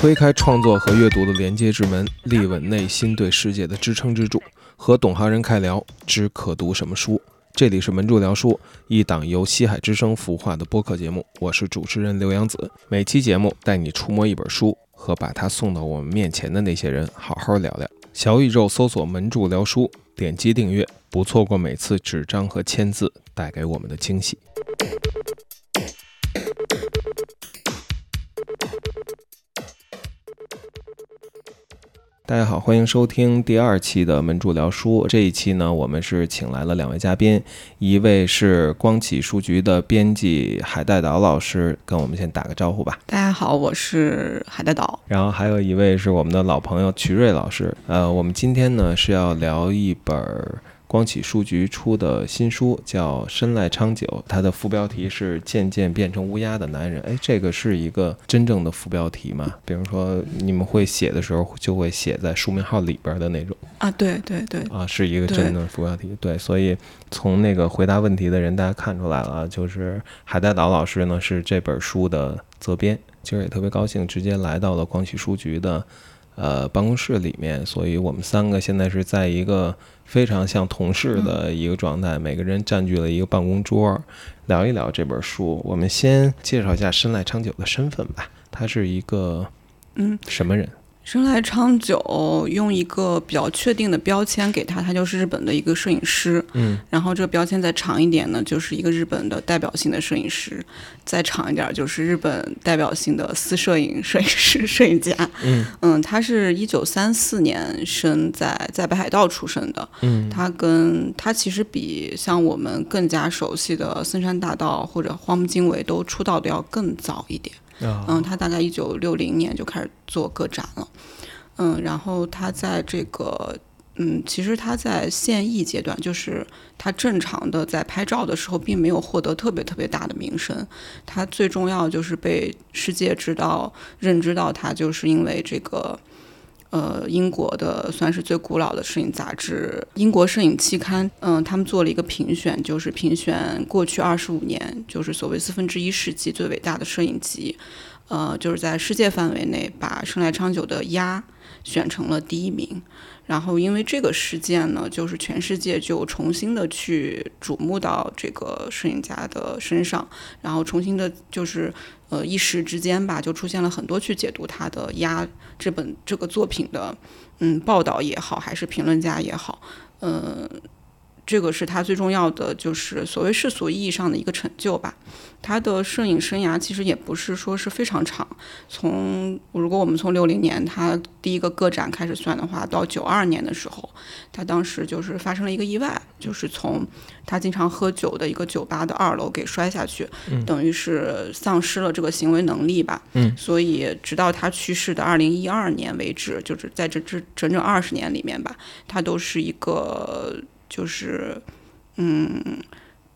推开创作和阅读的连接之门，立稳内心对世界的支撑支柱。和懂行人开聊，知可读什么书。这里是门柱聊书，一档由西海之声孵化的播客节目。我是主持人刘洋子。每期节目带你触摸一本书，和把它送到我们面前的那些人好好聊聊。小宇宙搜索“门柱聊书”，点击订阅，不错过每次纸张和签字带给我们的惊喜。大家好，欢迎收听第二期的门柱聊书。这一期呢，我们是请来了两位嘉宾，一位是光启书局的编辑海带岛老师，跟我们先打个招呼吧。大家好，我是海带岛。然后还有一位是我们的老朋友曲瑞老师。呃，我们今天呢是要聊一本。光启书局出的新书叫《深濑昌久》，它的副标题是“渐渐变成乌鸦的男人”。哎，这个是一个真正的副标题吗？比如说你们会写的时候，就会写在书名号里边的那种啊？对对对，啊，是一个真的副标题。对，所以从那个回答问题的人，大家看出来了，就是海带岛老师呢是这本书的责编。今儿也特别高兴，直接来到了光启书局的。呃，办公室里面，所以我们三个现在是在一个非常像同事的一个状态，每个人占据了一个办公桌，聊一聊这本书。我们先介绍一下深濑昌久的身份吧，他是一个嗯什么人？生来昌久用一个比较确定的标签给他，他就是日本的一个摄影师。嗯，然后这个标签再长一点呢，就是一个日本的代表性的摄影师；再长一点就是日本代表性的私摄影 摄影师、摄影家。嗯嗯，他是一九三四年生在在北海道出生的。嗯，他跟他其实比像我们更加熟悉的森山大道或者荒木经惟都出道的要更早一点。嗯，他大概一九六零年就开始做个展了，嗯，然后他在这个，嗯，其实他在现役阶段，就是他正常的在拍照的时候，并没有获得特别特别大的名声。他最重要就是被世界知道、认知到他，就是因为这个。呃，英国的算是最古老的摄影杂志《英国摄影期刊》，嗯，他们做了一个评选，就是评选过去二十五年，就是所谓四分之一世纪最伟大的摄影集，呃，就是在世界范围内把生来昌久的《鸭》选成了第一名。然后因为这个事件呢，就是全世界就重新的去瞩目到这个摄影家的身上，然后重新的，就是呃一时之间吧，就出现了很多去解读他的《压》这本这个作品的，嗯，报道也好，还是评论家也好，嗯。这个是他最重要的，就是所谓世俗意义上的一个成就吧。他的摄影生涯其实也不是说是非常长，从如果我们从六零年他第一个个展开始算的话，到九二年的时候，他当时就是发生了一个意外，就是从他经常喝酒的一个酒吧的二楼给摔下去，等于是丧失了这个行为能力吧。嗯，所以直到他去世的二零一二年为止，就是在这这整整二十年里面吧，他都是一个。就是，嗯，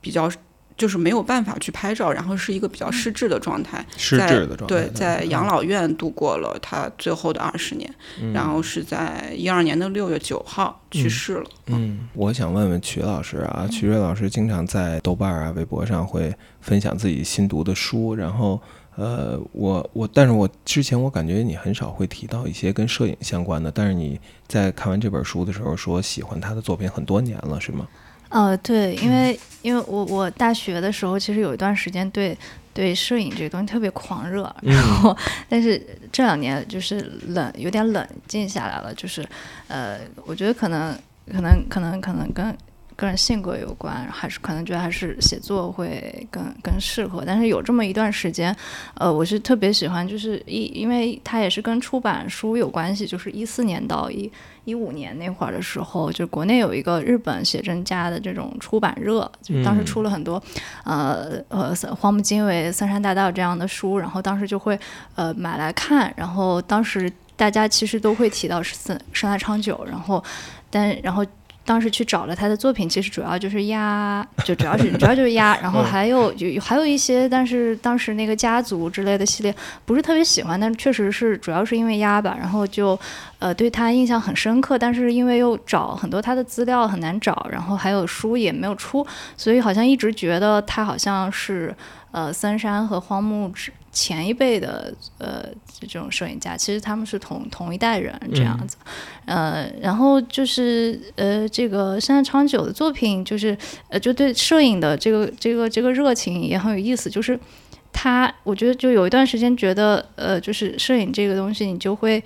比较就是没有办法去拍照，然后是一个比较失智的状态，失智的状态。对，在养老院度过了他最后的二十年，然后是在一二年的六月九号去世了。嗯，我想问问曲老师啊，曲瑞老师经常在豆瓣啊、微博上会分享自己新读的书，然后呃，我我，但是我之前我感觉你很少会提到一些跟摄影相关的，但是你在看完这本书的时候说喜欢他的作品很多年了，是吗？呃，对，因为因为我我大学的时候其实有一段时间对对摄影这个东西特别狂热，然后但是这两年就是冷有点冷静下来了，就是呃，我觉得可能可能可能可能跟。个人性格有关，还是可能觉得还是写作会更更适合。但是有这么一段时间，呃，我是特别喜欢，就是一，因为它也是跟出版书有关系。就是一四年到一一五年那会儿的时候，就国内有一个日本写真家的这种出版热，就当时出了很多，呃呃，荒木经惟、三山大道这样的书，然后当时就会呃买来看。然后当时大家其实都会提到是生生来昌久，然后但然后。当时去找了他的作品，其实主要就是鸭，就主要是主要就是鸭，然后还有就还有一些，但是当时那个家族之类的系列不是特别喜欢，但确实是主要是因为鸭吧，然后就呃对他印象很深刻，但是因为又找很多他的资料很难找，然后还有书也没有出，所以好像一直觉得他好像是呃三山和荒木之。前一辈的呃这种摄影家，其实他们是同同一代人这样子，呃，然后就是呃这个山下昌久的作品，就是呃就对摄影的这个这个这个热情也很有意思，就是他我觉得就有一段时间觉得呃就是摄影这个东西，你就会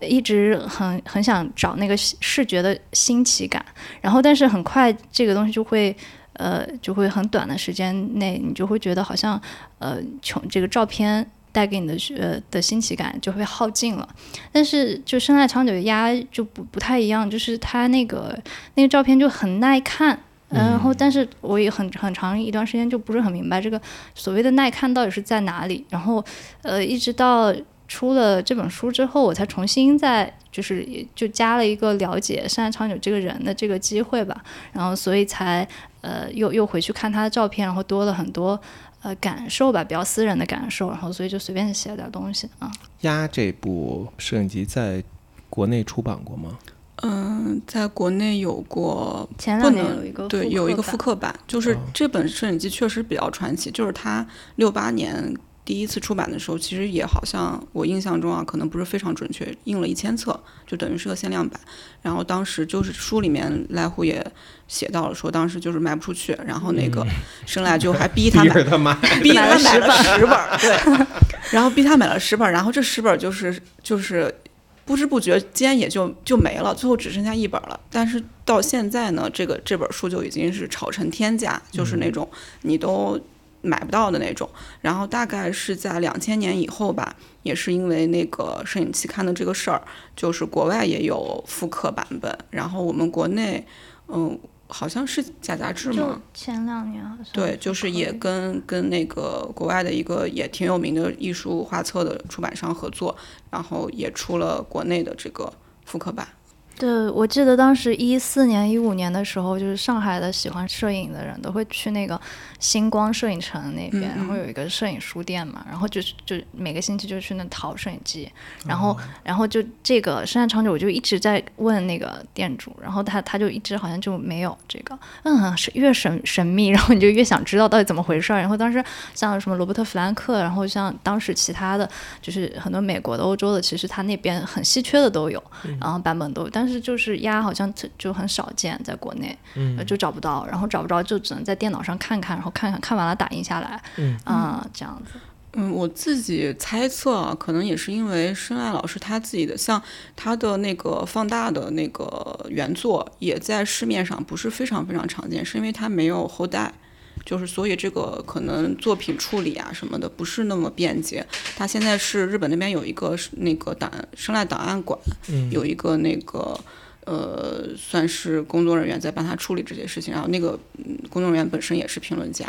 一直很很想找那个视觉的新奇感，然后但是很快这个东西就会。呃，就会很短的时间内，你就会觉得好像，呃，从这个照片带给你的呃的新奇感就会耗尽了。但是就深爱长久的鸭就不不太一样，就是它那个那个照片就很耐看。然后，但是我也很很长一段时间就不是很明白这个所谓的耐看到底是在哪里。然后，呃，一直到出了这本书之后，我才重新在就是就加了一个了解深爱长久这个人的这个机会吧。然后，所以才。呃，又又回去看他的照片，然后多了很多呃感受吧，比较私人的感受，然后所以就随便写了点东西啊。鸭这部摄影集在国内出版过吗？嗯，在国内有过，前两年有一个对有一个复刻版，就是这本摄影集确实比较传奇，就是他六八年。第一次出版的时候，其实也好像我印象中啊，可能不是非常准确，印了一千册，就等于是个限量版。然后当时就是书里面赖户也写到了，说当时就是卖不出去，然后那个生来就还逼他买，逼他买了十本，对，然后逼他买了十本，然后这十本就是就是不知不觉间也就就没了，最后只剩下一本了。但是到现在呢，这个这本书就已经是炒成天价，就是那种你都。买不到的那种，然后大概是在两千年以后吧，也是因为那个摄影期刊的这个事儿，就是国外也有复刻版本，然后我们国内，嗯，好像是假杂志吗？前两年好像。对，就是也跟跟那个国外的一个也挺有名的艺术画册的出版商合作，然后也出了国内的这个复刻版。对，我记得当时一四年、一五年的时候，就是上海的喜欢摄影的人都会去那个星光摄影城那边，然后有一个摄影书店嘛，然后就就每个星期就去那淘摄影机，然后然后就这个深山长久，我就一直在问那个店主，然后他他就一直好像就没有这个，嗯，是越神神秘，然后你就越想知道到底怎么回事儿。然后当时像什么罗伯特弗兰克，然后像当时其他的就是很多美国的、欧洲的，其实他那边很稀缺的都有，然后版本都有，但但是就是鸭好像就很少见，在国内，嗯，就找不到，然后找不着就只能在电脑上看看，然后看看看完了打印下来，嗯啊这样子。嗯，我自己猜测，可能也是因为申爱老师他自己的，像他的那个放大的那个原作，也在市面上不是非常非常常见，是因为他没有后代。就是所以这个可能作品处理啊什么的不是那么便捷。他现在是日本那边有一个那个档生赖档案馆，有一个那个呃算是工作人员在帮他处理这些事情。然后那个工作人员本身也是评论家，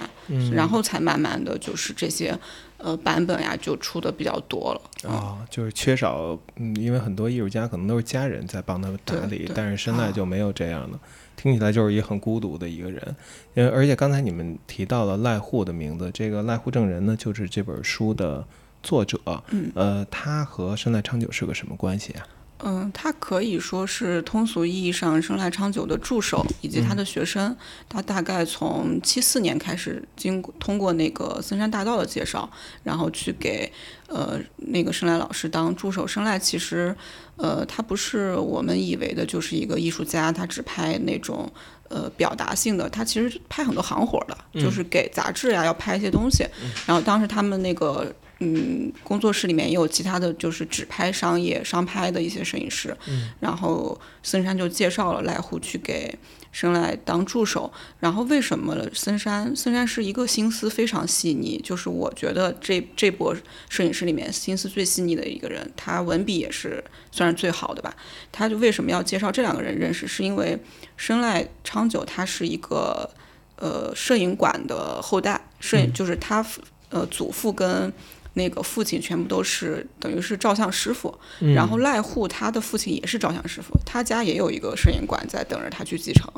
然后才慢慢的就是这些呃版本呀就出的比较多了。啊，就是缺少，嗯，因为很多艺术家可能都是家人在帮他打理，但是生赖就没有这样的。听起来就是一个很孤独的一个人，因为而且刚才你们提到了赖户的名字，这个赖户正人呢，就是这本书的作者。嗯，呃，他和生赖昌久是个什么关系啊？嗯，他可以说是通俗意义上生来昌久的助手以及他的学生。他大概从七四年开始，经通过那个森山大道的介绍，然后去给呃那个生来老师当助手。生来其实，呃，他不是我们以为的，就是一个艺术家，他只拍那种呃表达性的。他其实拍很多行活的，就是给杂志呀要拍一些东西。然后当时他们那个。嗯，工作室里面也有其他的就是只拍商业商拍的一些摄影师，嗯，然后森山就介绍了濑户去给生来当助手。然后为什么森山？森山是一个心思非常细腻，就是我觉得这这波摄影师里面心思最细腻的一个人，他文笔也是算是最好的吧。他就为什么要介绍这两个人认识？是因为生来昌久他是一个呃摄影馆的后代，摄影就是他呃祖父跟那个父亲全部都是等于是照相师傅，然后赖户他的父亲也是照相师傅，他家也有一个摄影馆在等着他去继承。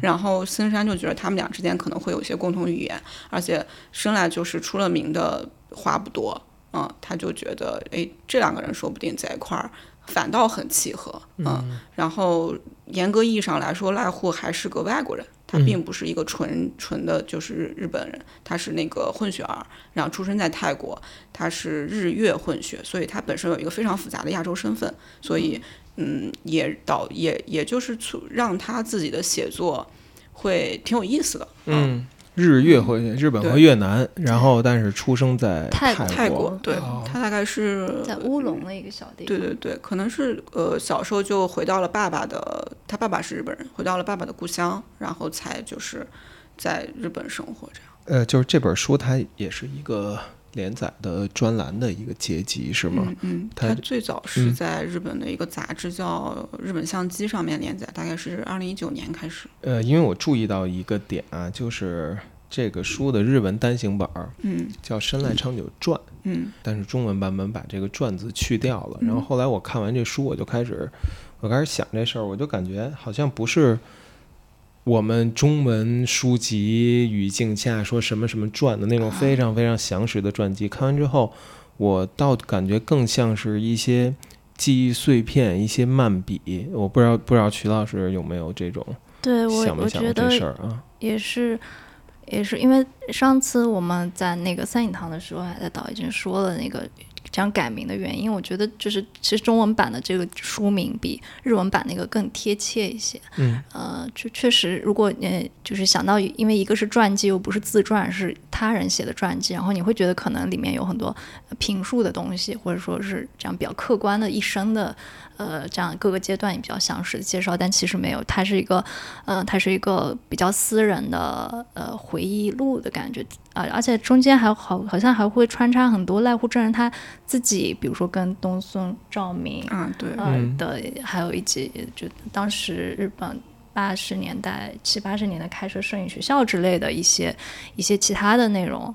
然后森山就觉得他们俩之间可能会有一些共同语言，而且生来就是出了名的话不多，嗯，他就觉得哎，这两个人说不定在一块儿反倒很契合，嗯。然后严格意义上来说，赖户还是个外国人。他并不是一个纯纯的，就是日本人，他是那个混血儿，然后出生在泰国，他是日越混血，所以他本身有一个非常复杂的亚洲身份，所以嗯，也导也也就是促让他自己的写作会挺有意思的，嗯。日月和日本和越南，然后但是出生在泰国，泰国，对他大概是在乌龙的一个小地方。对对对，可能是呃小时候就回到了爸爸的，他爸爸是日本人，回到了爸爸的故乡，然后才就是在日本生活这样。呃，就是这本书它也是一个连载的专栏的一个结集，是吗？嗯嗯，它最早是在日本的一个杂志叫《日本相机》上面连载，大概是二零一九年开始。呃，因为我注意到一个点啊，就是。这个书的日文单行本儿，嗯，叫《深濑昌久传》，嗯，但是中文版本把这个“传”字去掉了。然后后来我看完这书，我就开始，我开始想这事儿，我就感觉好像不是我们中文书籍语境下说什么什么传的那种非常非常详实的传记。看完之后，我倒感觉更像是一些记忆碎片，一些漫笔。我不知道，不知道曲老师有没有这种对我想没想这事儿啊？也是。也是因为上次我们在那个三影堂的时候，还在导已经说了那个这样改名的原因。我觉得就是其实中文版的这个书名比日文版那个更贴切一些。嗯，呃，就确实，如果你就是想到，因为一个是传记，又不是自传，是他人写的传记，然后你会觉得可能里面有很多评述的东西，或者说是这样比较客观的一生的。呃，这样各个阶段也比较详实的介绍，但其实没有，它是一个，呃，它是一个比较私人的呃回忆录的感觉啊，而且中间还好，好像还会穿插很多濑户正人他自己，比如说跟东村照明啊，对，呃的，还有一集就当时日本八十年代七八十年代开设摄影学校之类的一些一些其他的内容。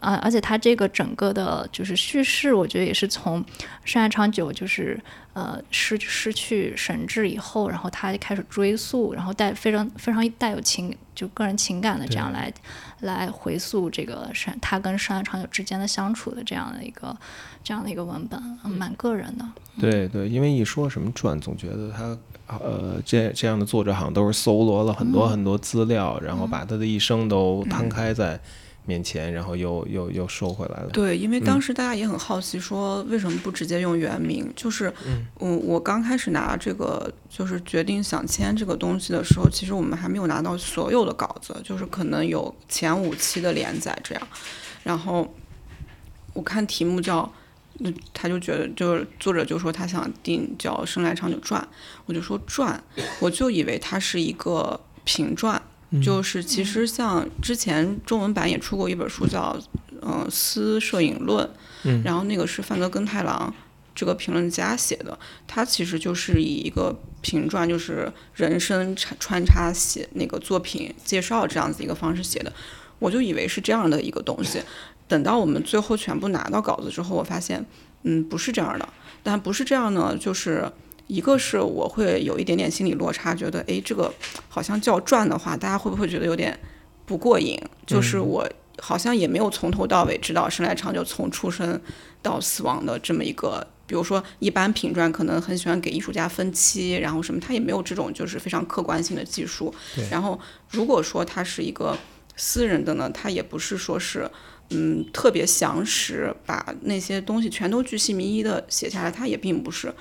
啊，而且它这个整个的，就是叙事，我觉得也是从山海长久就是呃失失去神智以后，然后他就开始追溯，然后带非常非常带有情就个人情感的这样来来回溯这个山他跟山海长久之间的相处的这样的一个这样的一个文本，蛮个人的。对对，因为一说什么传，总觉得他呃这这样的作者好像都是搜罗了很多很多资料，然后把他的一生都摊开在。面前，然后又又又收回来了。对，因为当时大家也很好奇，说为什么不直接用原名？就是，嗯，我刚开始拿这个，就是决定想签这个东西的时候，其实我们还没有拿到所有的稿子，就是可能有前五期的连载这样。然后我看题目叫，那他就觉得，就是作者就说他想定叫《生来长久传》，我就说传，我就以为它是一个评传。就是其实像之前中文版也出过一本书叫《嗯私摄影论》，然后那个是范德根太郎这个评论家写的，他其实就是以一个评传，就是人生穿穿插写那个作品介绍这样子一个方式写的，我就以为是这样的一个东西，等到我们最后全部拿到稿子之后，我发现嗯不是这样的，但不是这样呢，就是。一个是我会有一点点心理落差，觉得哎，这个好像叫传的话，大家会不会觉得有点不过瘾？就是我好像也没有从头到尾知道生来长久从出生到死亡的这么一个，比如说一般评传可能很喜欢给艺术家分期，然后什么，他也没有这种就是非常客观性的技术。然后如果说他是一个私人的呢，他也不是说是嗯特别详实，把那些东西全都巨细靡遗的写下来，他也并不是。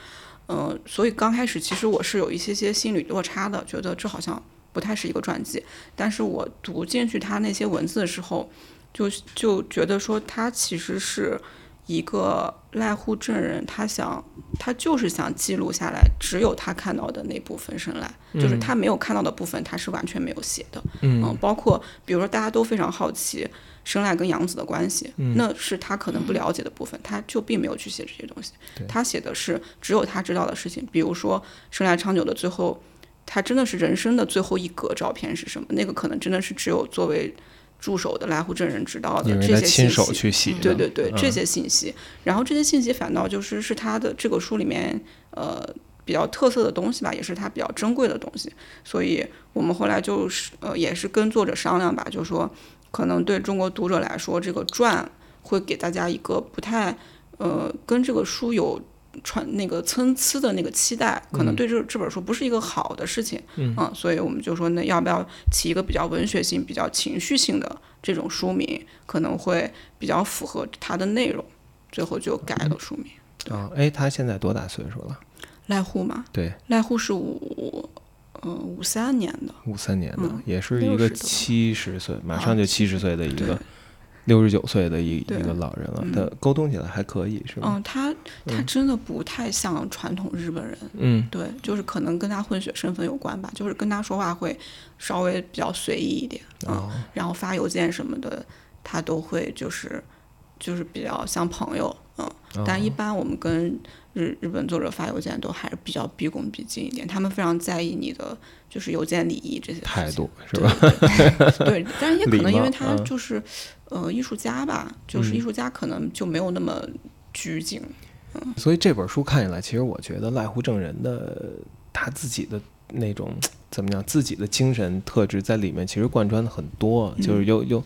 嗯，所以刚开始其实我是有一些些心理落差的，觉得这好像不太是一个传记。但是我读进去他那些文字的时候，就就觉得说他其实是一个赖户证人，他想他就是想记录下来只有他看到的那部分生来，就是他没有看到的部分，他是完全没有写的。嗯，包括比如说大家都非常好奇。生来跟杨子的关系，那是他可能不了解的部分，他就并没有去写这些东西。他写的是只有他知道的事情，比如说生来长久的最后，他真的是人生的最后一格照片是什么？那个可能真的是只有作为助手的来户证人知道的这些信息。对对对，这些信息。然后这些信息反倒就是是他的这个书里面呃比较特色的东西吧，也是他比较珍贵的东西。所以我们后来就是呃也是跟作者商量吧，就说。可能对中国读者来说，这个传会给大家一个不太，呃，跟这个书有传那个参差的那个期待，可能对这这本书不是一个好的事情，嗯，所以我们就说，那要不要起一个比较文学性、比较情绪性的这种书名，可能会比较符合它的内容，最后就改了书名。啊，哎，他现在多大岁数了？赖户嘛，对，赖户是五，嗯，五三年的，五三年的，也是一个七十岁，马上就七十岁的一个。六十九岁的一一个老人了，他沟通起来还可以，是吧？嗯，他他真的不太像传统日本人，嗯，对，就是可能跟他混血身份有关吧，就是跟他说话会稍微比较随意一点，嗯，然后发邮件什么的，他都会就是就是比较像朋友，嗯，但一般我们跟日日本作者发邮件都还是比较毕恭毕敬一点，他们非常在意你的就是邮件礼仪这些态度，是吧？对，但是也可能因为他就是。呃，艺术家吧，就是艺术家可能就没有那么拘谨，嗯。所以这本书看起来，其实我觉得赖户正人的他自己的那种怎么样，自己的精神特质在里面其实贯穿的很多，就是有有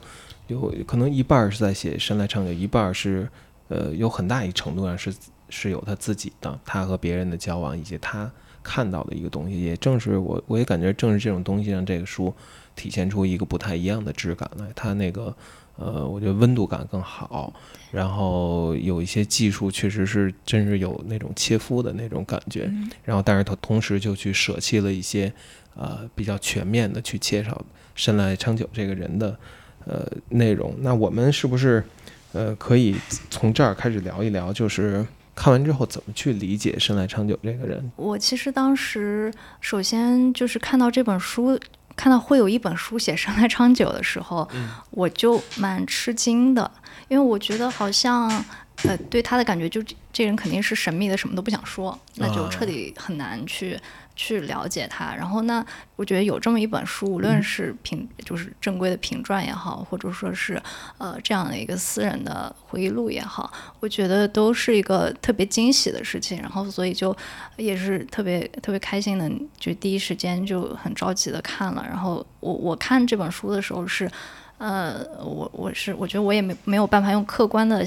有可能一半是在写山来长久，一半是呃有很大一程度上是是有他自己的，他和别人的交往以及他看到的一个东西。也正是我我也感觉正是这种东西让这个书体现出一个不太一样的质感来，他那个。呃，我觉得温度感更好，然后有一些技术确实是真是有那种切肤的那种感觉，然后但是他同时就去舍弃了一些呃比较全面的去介绍深来昌久这个人的呃内容。那我们是不是呃可以从这儿开始聊一聊，就是看完之后怎么去理解深濑昌久这个人？我其实当时首先就是看到这本书。看到会有一本书写生来长久的时候，我就蛮吃惊的，因为我觉得好像，呃，对他的感觉就这人肯定是神秘的，什么都不想说，那就彻底很难去。去了解它，然后呢，我觉得有这么一本书，无论是评就是正规的评传也好，或者说是呃这样的一个私人的回忆录也好，我觉得都是一个特别惊喜的事情。然后所以就也是特别特别开心的，就第一时间就很着急的看了。然后我我看这本书的时候是。呃，我我是我觉得我也没没有办法用客观的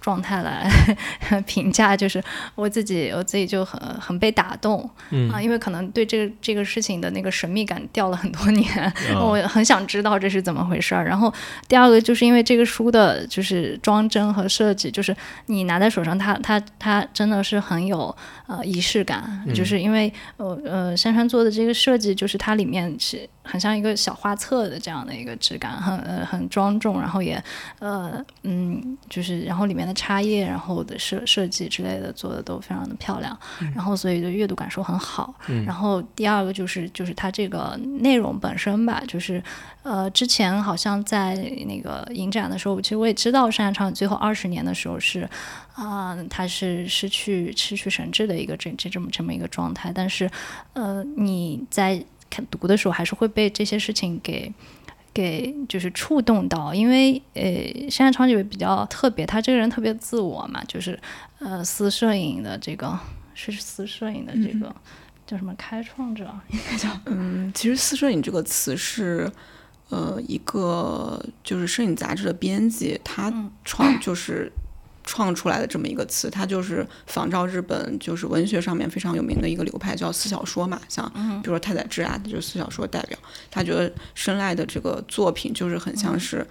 状态来 评价，就是我自己我自己就很很被打动，啊，因为可能对这个这个事情的那个神秘感掉了很多年，我很想知道这是怎么回事儿。然后第二个就是因为这个书的就是装帧和设计，就是你拿在手上，它它它真的是很有呃仪式感，就是因为呃呃山川做的这个设计，就是它里面是。很像一个小画册的这样的一个质感，很呃很庄重，然后也呃嗯就是然后里面的插页，然后的设设计之类的做的都非常的漂亮，然后所以就阅读感受很好。然后第二个就是就是它这个内容本身吧，就是呃之前好像在那个影展的时候，其实我也知道山下昌最后二十年的时候是啊他是失去失去神智的一个这这这么这么一个状态，但是呃你在。看读的时候还是会被这些事情给给就是触动到，因为呃，山下昌也比较特别，他这个人特别自我嘛，就是呃，私摄影的这个是私摄影的这个叫什么开创者应该叫嗯，其实私摄影这个词是呃一个就是摄影杂志的编辑他创就是。创出来的这么一个词，它就是仿照日本就是文学上面非常有名的一个流派，叫四小说嘛。像比如说太宰治啊，就是四小说代表。他觉得深濑的这个作品就是很像是，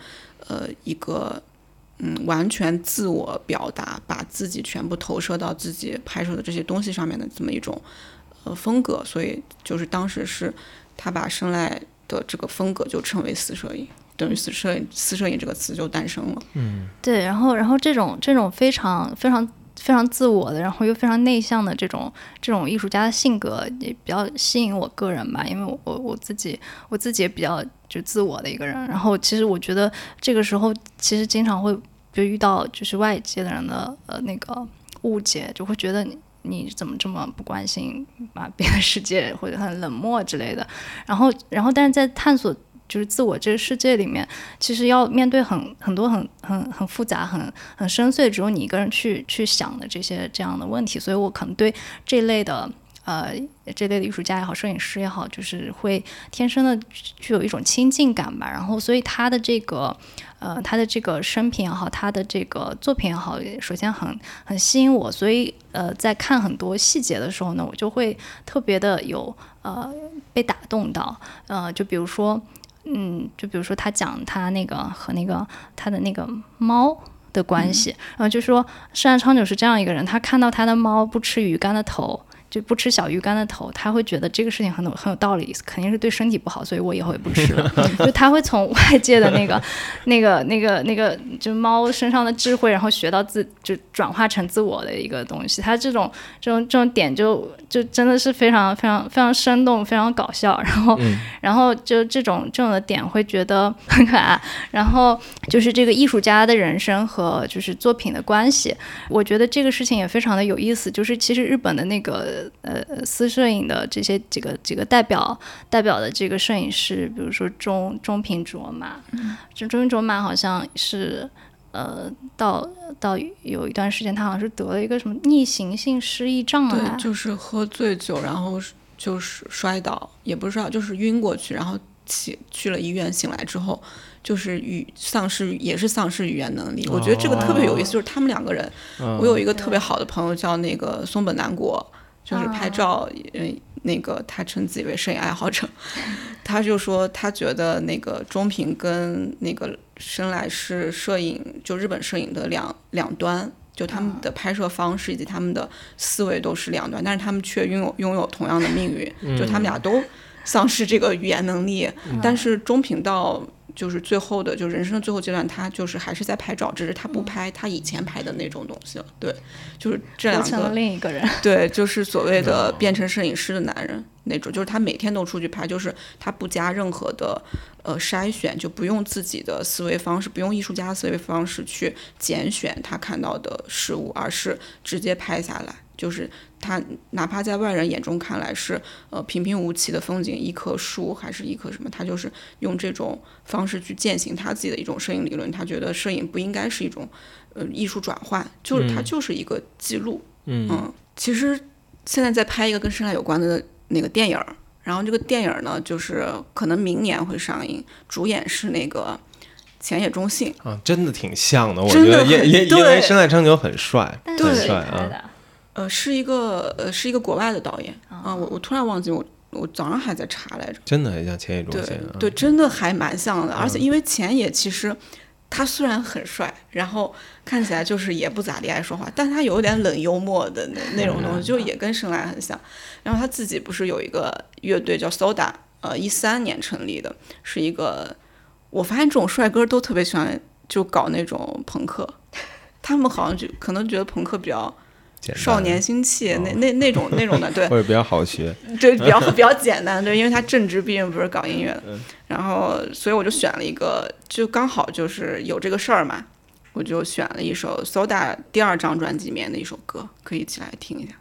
呃，一个嗯完全自我表达，把自己全部投射到自己拍摄的这些东西上面的这么一种呃风格。所以就是当时是他把深濑的这个风格就称为四摄影。等于“私摄影”“私摄影”这个词就诞生了。嗯，对。然后，然后这种这种非常非常非常自我的，然后又非常内向的这种这种艺术家的性格，也比较吸引我个人吧。因为我我我自己我自己也比较就自我的一个人。然后，其实我觉得这个时候其实经常会就遇到就是外界的人的呃那个误解，就会觉得你你怎么这么不关心啊别的世界，或者很冷漠之类的。然后，然后但是在探索。就是自我这个世界里面，其实要面对很很多很很很复杂、很很深邃，只有你一个人去去想的这些这样的问题。所以我可能对这类的呃，这类的艺术家也好，摄影师也好，就是会天生的具有一种亲近感吧。然后，所以他的这个，呃，他的这个生平也好，他的这个作品也好，首先很很吸引我。所以，呃，在看很多细节的时候呢，我就会特别的有呃被打动到。呃，就比如说，嗯，就比如说他讲他那个和那个他的那个猫的关系，然后就说山长久是这样一个人，他看到他的猫不吃鱼干的头。就不吃小鱼干的头，他会觉得这个事情很有很有道理，肯定是对身体不好，所以我以后也不吃了。就他会从外界的那个、那个、那个、那个，就猫身上的智慧，然后学到自，就转化成自我的一个东西。他这种、这种、这种点就就真的是非常、非常、非常生动，非常搞笑。然后，然后就这种这种的点会觉得很可爱。然后就是这个艺术家的人生和就是作品的关系，我觉得这个事情也非常的有意思。就是其实日本的那个。呃，私摄影的这些几个几个代表代表的这个摄影师，比如说中中平卓马，这中平卓马好像是呃，到到有一段时间，他好像是得了一个什么逆行性失忆障碍，对，就是喝醉酒，然后就是摔倒，也不是摔倒，就是晕过去，然后起去了医院，醒来之后就是语丧失，也是丧失语言能力。我觉得这个特别有意思，就是他们两个人，我有一个特别好的朋友叫那个松本南国。就是拍照，嗯，那个他称自己为摄影爱好者，他就说他觉得那个中平跟那个生来是摄影，就日本摄影的两两端，就他们的拍摄方式以及他们的思维都是两端，但是他们却拥有拥有同样的命运，就他们俩都丧失这个语言能力，但是中平到。就是最后的，就人生的最后阶段，他就是还是在拍照，只是他不拍他以前拍的那种东西了。对，就是这两个另一个人。对，就是所谓的变成摄影师的男人那种，就是他每天都出去拍，就是他不加任何的呃筛选，就不用自己的思维方式，不用艺术家的思维方式去拣选他看到的事物，而是直接拍下来。就是他，哪怕在外人眼中看来是呃平平无奇的风景，一棵树还是一棵什么，他就是用这种方式去践行他自己的一种摄影理论。他觉得摄影不应该是一种呃艺术转换，就是它就是一个记录。嗯，其实现在在拍一个跟生态有关的那个电影，然后这个电影呢，就是可能明年会上映，主演是那个前野忠信啊，真的挺像的，我觉得也也因为生来长久很帅，很帅啊。呃，是一个呃，是一个国外的导演啊，我我突然忘记我我早上还在查来着，真的很像前野中信，对对，真的还蛮像的，而且因为前野其实他虽然很帅，然后看起来就是也不咋地爱说话，但他有点冷幽默的那那种东西，就也跟生来很像。然后他自己不是有一个乐队叫 Soda，呃，一三年成立的，是一个，我发现这种帅哥都特别喜欢就搞那种朋克，他们好像就可能觉得朋克比较。少年心气，那那那种那种的，对，或者比较好学，对，比较 比较简单，对，因为他正职毕竟不是搞音乐。的，然后所以我就选了一个，就刚好就是有这个事儿嘛，我就选了一首 Soda 第二张专辑里面的一首歌，可以一起来听一下。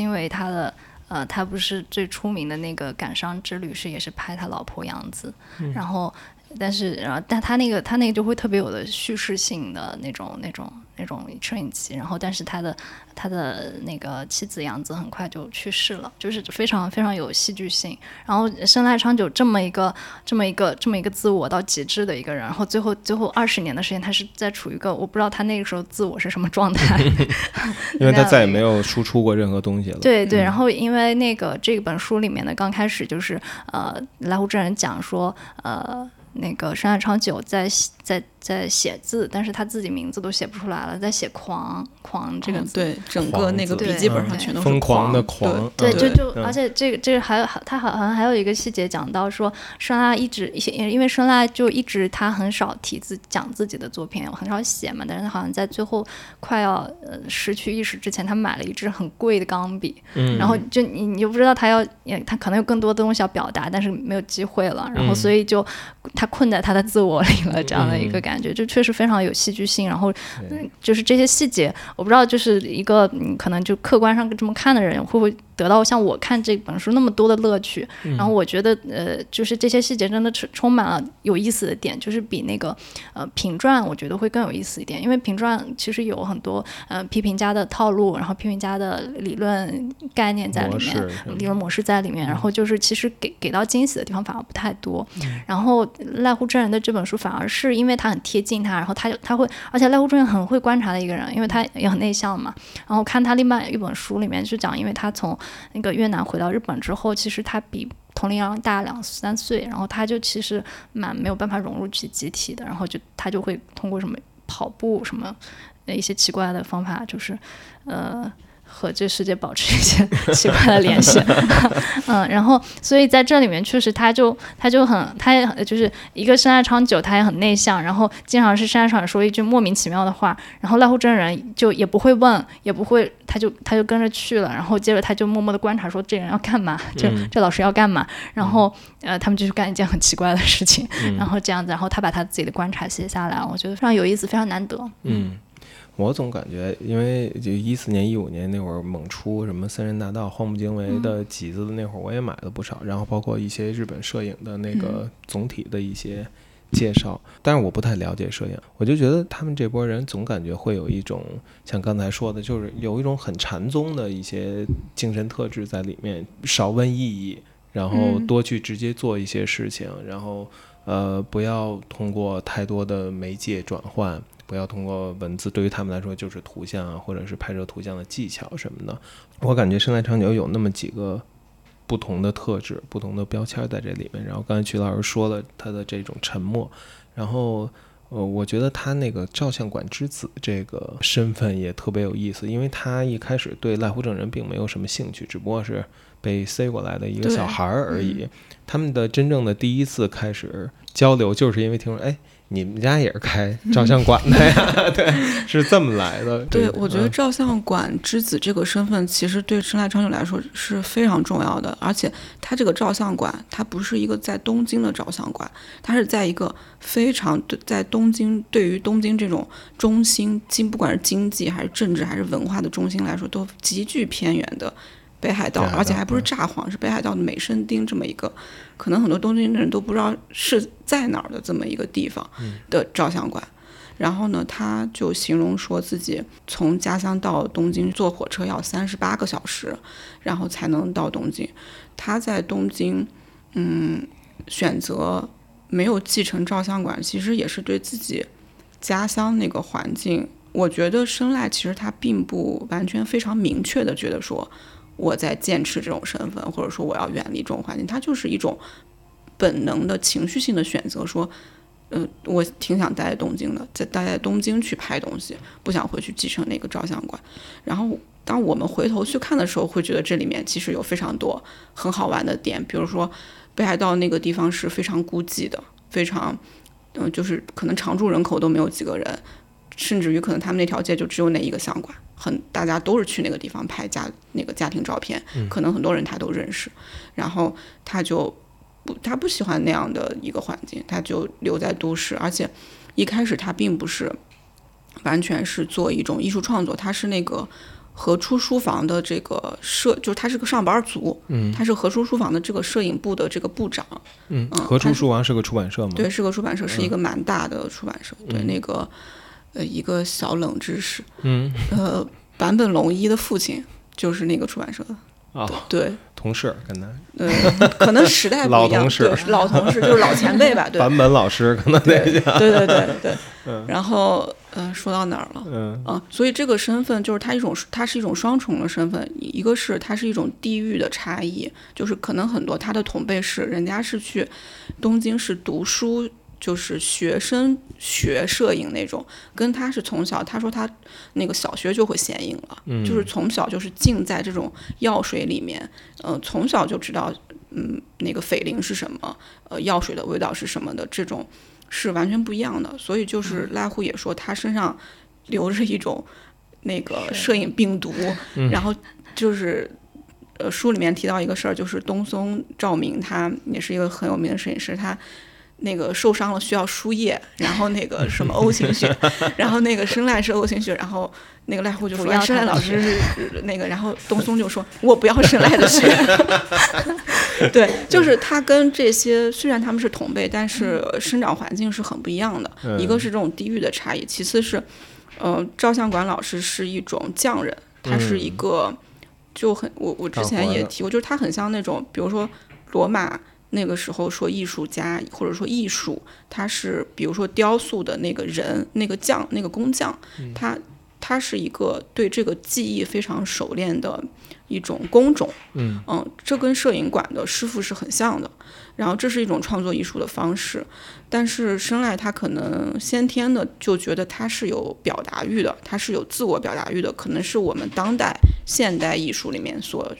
洪经纬他的呃，他不是最出名的那个感伤之旅是也是拍他老婆杨子，然后但是然后但他那个他那个就会特别有的叙事性的那种那种。那种摄影机，然后但是他的他的那个妻子杨子很快就去世了，就是非常非常有戏剧性。然后生赖昌久这么一个这么一个这么一个自我到极致的一个人，然后最后最后二十年的时间，他是在处于一个我不知道他那个时候自我是什么状态，因为他再也没有输出过任何东西了。对对，然后因为那个这本书里面的刚开始就是呃来湖真人讲说呃那个生赖昌久在在。在写字，但是他自己名字都写不出来了，在写“狂狂”这个字。对，整个那个笔记本上全都是疯狂的狂。对，就就，而且这个这个还有他好像还有一个细节讲到说，申拉一直因为申拉就一直他很少提自讲自己的作品，很少写嘛。但是他好像在最后快要呃失去意识之前，他买了一支很贵的钢笔。嗯。然后就你你就不知道他要他可能有更多的东西要表达，但是没有机会了。然后所以就他困在他的自我里了，这样的一个感。感觉就确实非常有戏剧性，然后就是这些细节，我不知道就是一个可能就客观上这么看的人会不会。得到像我看这本书那么多的乐趣，然后我觉得呃，就是这些细节真的充充满了有意思的点，就是比那个呃评传我觉得会更有意思一点，因为评传其实有很多呃批评家的套路，然后批评家的理论概念在里面，理论模式在里面，然后就是其实给给到惊喜的地方反而不太多。然后赖户真人的这本书反而是因为他很贴近他，然后他就他会，而且赖户真人很会观察的一个人，因为他也很内向嘛。然后看他另外一本书里面就讲，因为他从那个越南回到日本之后，其实他比同龄人大两三岁，然后他就其实蛮没有办法融入起集体的，然后就他就会通过什么跑步什么一些奇怪的方法，就是呃。和这世界保持一些 奇怪的联系，嗯，然后所以在这里面确实他就他就很他也很就是一个深爱长久，他也很内向，然后经常是深爱长久说一句莫名其妙的话，然后赖户真人就也不会问，也不会，他就他就跟着去了，然后接着他就默默的观察说这人要干嘛，这这老师要干嘛，然后呃他们就去干一件很奇怪的事情，然后这样子，然后他把他自己的观察写下来，我觉得非常有意思，非常难得，嗯。我总感觉，因为就一四年、一五年那会儿猛出什么森山大道、荒木经惟的集子的那会儿，我也买了不少。然后包括一些日本摄影的那个总体的一些介绍，但是我不太了解摄影，我就觉得他们这波人总感觉会有一种像刚才说的，就是有一种很禅宗的一些精神特质在里面，少问意义，然后多去直接做一些事情，然后呃不要通过太多的媒介转换。不要通过文字，对于他们来说就是图像啊，或者是拍摄图像的技巧什么的。我感觉生态长久有那么几个不同的特质、不同的标签在这里面。然后刚才曲老师说了他的这种沉默，然后呃，我觉得他那个照相馆之子这个身份也特别有意思，因为他一开始对赖户正人并没有什么兴趣，只不过是被塞过来的一个小孩儿而已。他们的真正的第一次开始交流，就是因为听说哎。你们家也是开照相馆的呀？对，是这么来的。对，我觉得照相馆之子这个身份，其实对生赖长久来说是非常重要的。而且，他这个照相馆，它不是一个在东京的照相馆，它是在一个非常对在东京，对于东京这种中心，经不管是经济还是政治还是文化的中心来说，都极具偏远的。北海道，而且还不是札幌，是北海道的美声町这么一个，可能很多东京的人都不知道是在哪儿的这么一个地方的照相馆。然后呢，他就形容说自己从家乡到东京坐火车要三十八个小时，然后才能到东京。他在东京，嗯，选择没有继承照相馆，其实也是对自己家乡那个环境。我觉得生赖其实他并不完全非常明确的觉得说。我在坚持这种身份，或者说我要远离这种环境，它就是一种本能的情绪性的选择。说，嗯，我挺想待在东京的，在待在东京去拍东西，不想回去继承那个照相馆。然后，当我们回头去看的时候，会觉得这里面其实有非常多很好玩的点，比如说北海道那个地方是非常孤寂的，非常，嗯，就是可能常住人口都没有几个人。甚至于可能他们那条街就只有那一个相馆，很大家都是去那个地方拍家那个家庭照片，可能很多人他都认识，然后他就不他不喜欢那样的一个环境，他就留在都市，而且一开始他并不是完全是做一种艺术创作，他是那个合出书房的这个摄，就是他是个上班族，嗯，他是合出书房的这个摄影部的这个部长，嗯，合出书房是个出版社吗？对，是个出版社，是一个蛮大的出版社。对，那个呃，一个小冷知识，嗯，呃，坂本龙一的父亲就是那个出版社的，哦，对，同事跟他，呃，可能时代不一样，对，老同事就是老前辈吧，对，坂本老师可能对，对对对对，然后。嗯，说到哪儿了？嗯啊，所以这个身份就是它一种，它是一种双重的身份。一个是它是一种地域的差异，就是可能很多他的同辈是人家是去东京市读书，就是学生学摄影那种，跟他是从小，他说他那个小学就会显影了，就是从小就是浸在这种药水里面，呃，从小就知道，嗯，那个斐灵是什么，呃，药水的味道是什么的这种。是完全不一样的，所以就是赖户也说他身上留着一种那个摄影病毒，然后就是呃书里面提到一个事儿，就是东松照明他也是一个很有名的摄影师，他那个受伤了需要输液，然后那个什么 O 型血，然后那个生赖是 O 型血，然后那个赖户就说生赖老师是那个，然后东松就说我不要生赖的血。对，就是他跟这些虽然他们是同辈，但是生长环境是很不一样的。一个是这种地域的差异，其次是，呃，照相馆老师是一种匠人，他是一个就很我我之前也提过，就是他很像那种，比如说罗马那个时候说艺术家或者说艺术，他是比如说雕塑的那个人那个匠那个工匠，他他是一个对这个技艺非常熟练的。一种工种，嗯嗯，这跟摄影馆的师傅是很像的。然后这是一种创作艺术的方式，但是生来他可能先天的就觉得他是有表达欲的，他是有自我表达欲的，可能是我们当代现代艺术里面所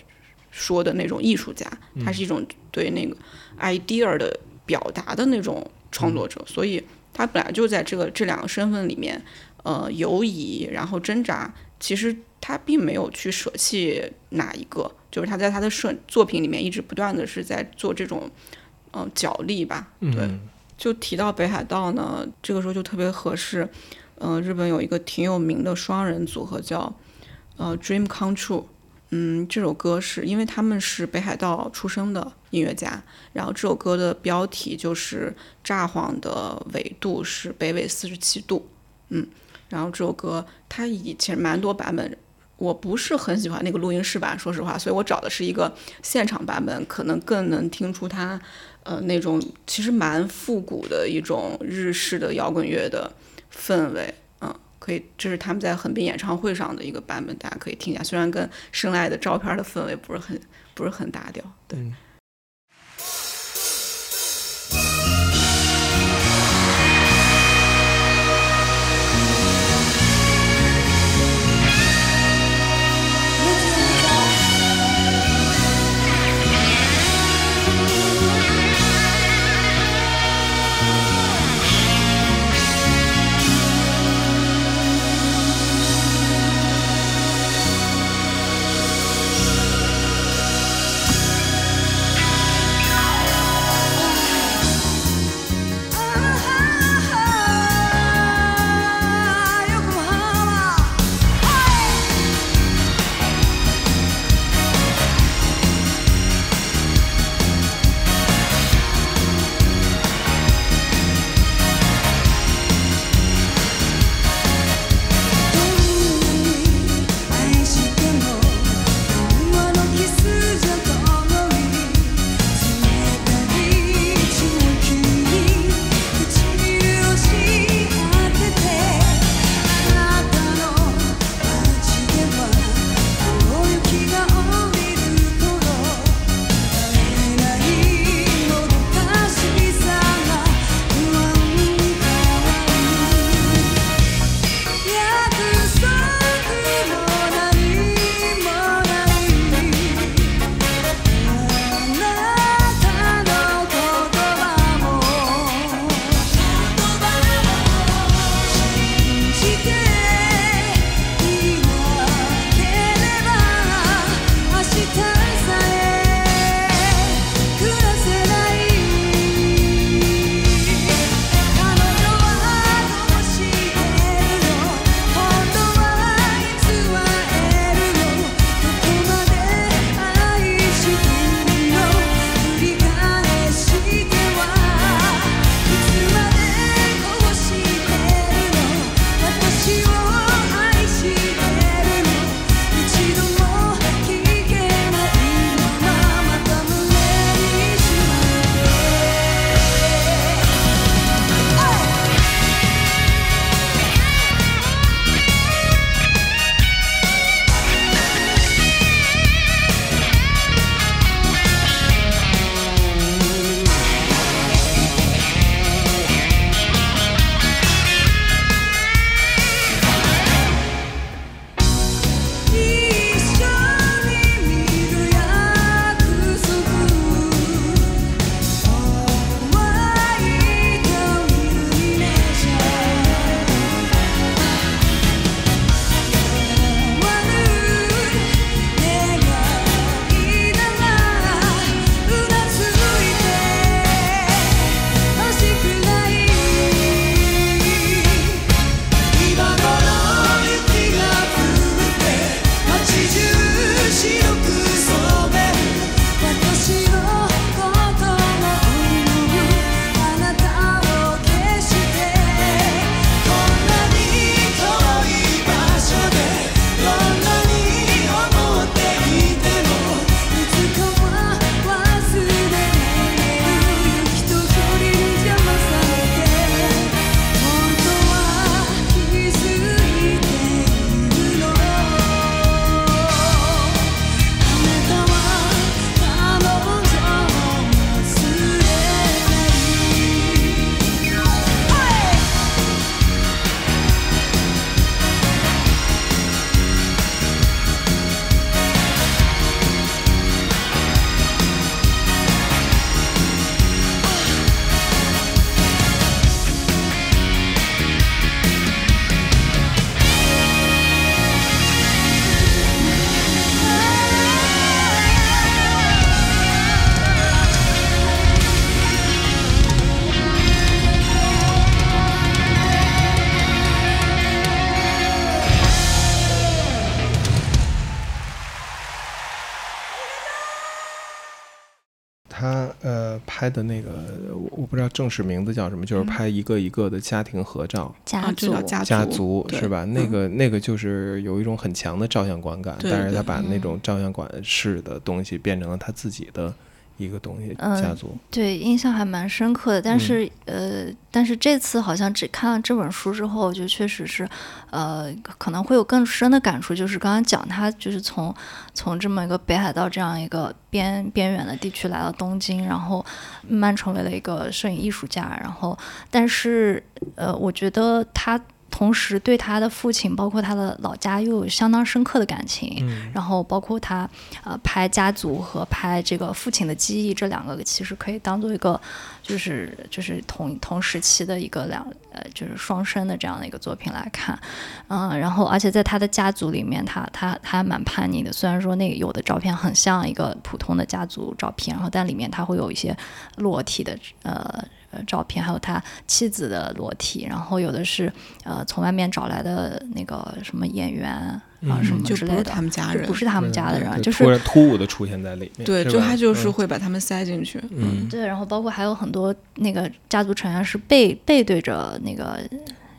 说的那种艺术家，他是一种对那个 idea 的表达的那种创作者，所以他本来就在这个这两个身份里面，呃，游移，然后挣扎，其实。他并没有去舍弃哪一个，就是他在他的设作品里面一直不断的是在做这种，嗯，角力吧。对，就提到北海道呢，这个时候就特别合适。嗯，日本有一个挺有名的双人组合叫呃 Dream Come True。嗯，这首歌是因为他们是北海道出生的音乐家，然后这首歌的标题就是札幌的纬度是北纬四十七度。嗯，然后这首歌它以前蛮多版本。我不是很喜欢那个录音室版，说实话，所以我找的是一个现场版本，可能更能听出它，呃，那种其实蛮复古的一种日式的摇滚乐的氛围，可以，这是他们在横滨演唱会上的一个版本，大家可以听一下，虽然跟生来的照片的氛围不是很不是很搭调，对。拍的那个我我不知道正式名字叫什么，就是拍一个一个的家庭合照，家族家族是吧？那个那个就是有一种很强的照相馆感，但是他把那种照相馆式的东西变成了他自己的。一个东西，家族对印象还蛮深刻的，但是呃，但是这次好像只看了这本书之后，就确实是，呃，可能会有更深的感触。就是刚刚讲他就是从从这么一个北海道这样一个边边远的地区来到东京，然后慢慢成为了一个摄影艺术家。然后，但是呃，我觉得他。同时对他的父亲，包括他的老家，又有相当深刻的感情。然后包括他，呃，拍家族和拍这个父亲的记忆，这两个其实可以当做一个，就是就是同同时期的一个两呃，就是双生的这样的一个作品来看。嗯，然后而且在他的家族里面，他他他还蛮叛逆的。虽然说那有的照片很像一个普通的家族照片，然后但里面他会有一些裸体的呃。呃，照片还有他妻子的裸体，然后有的是呃从外面找来的那个什么演员啊什么之类的，他们家人不是他们家的人，就是突然突兀的出现在里面。对，就他就是会把他们塞进去。嗯，对，然后包括还有很多那个家族成员是背背对着那个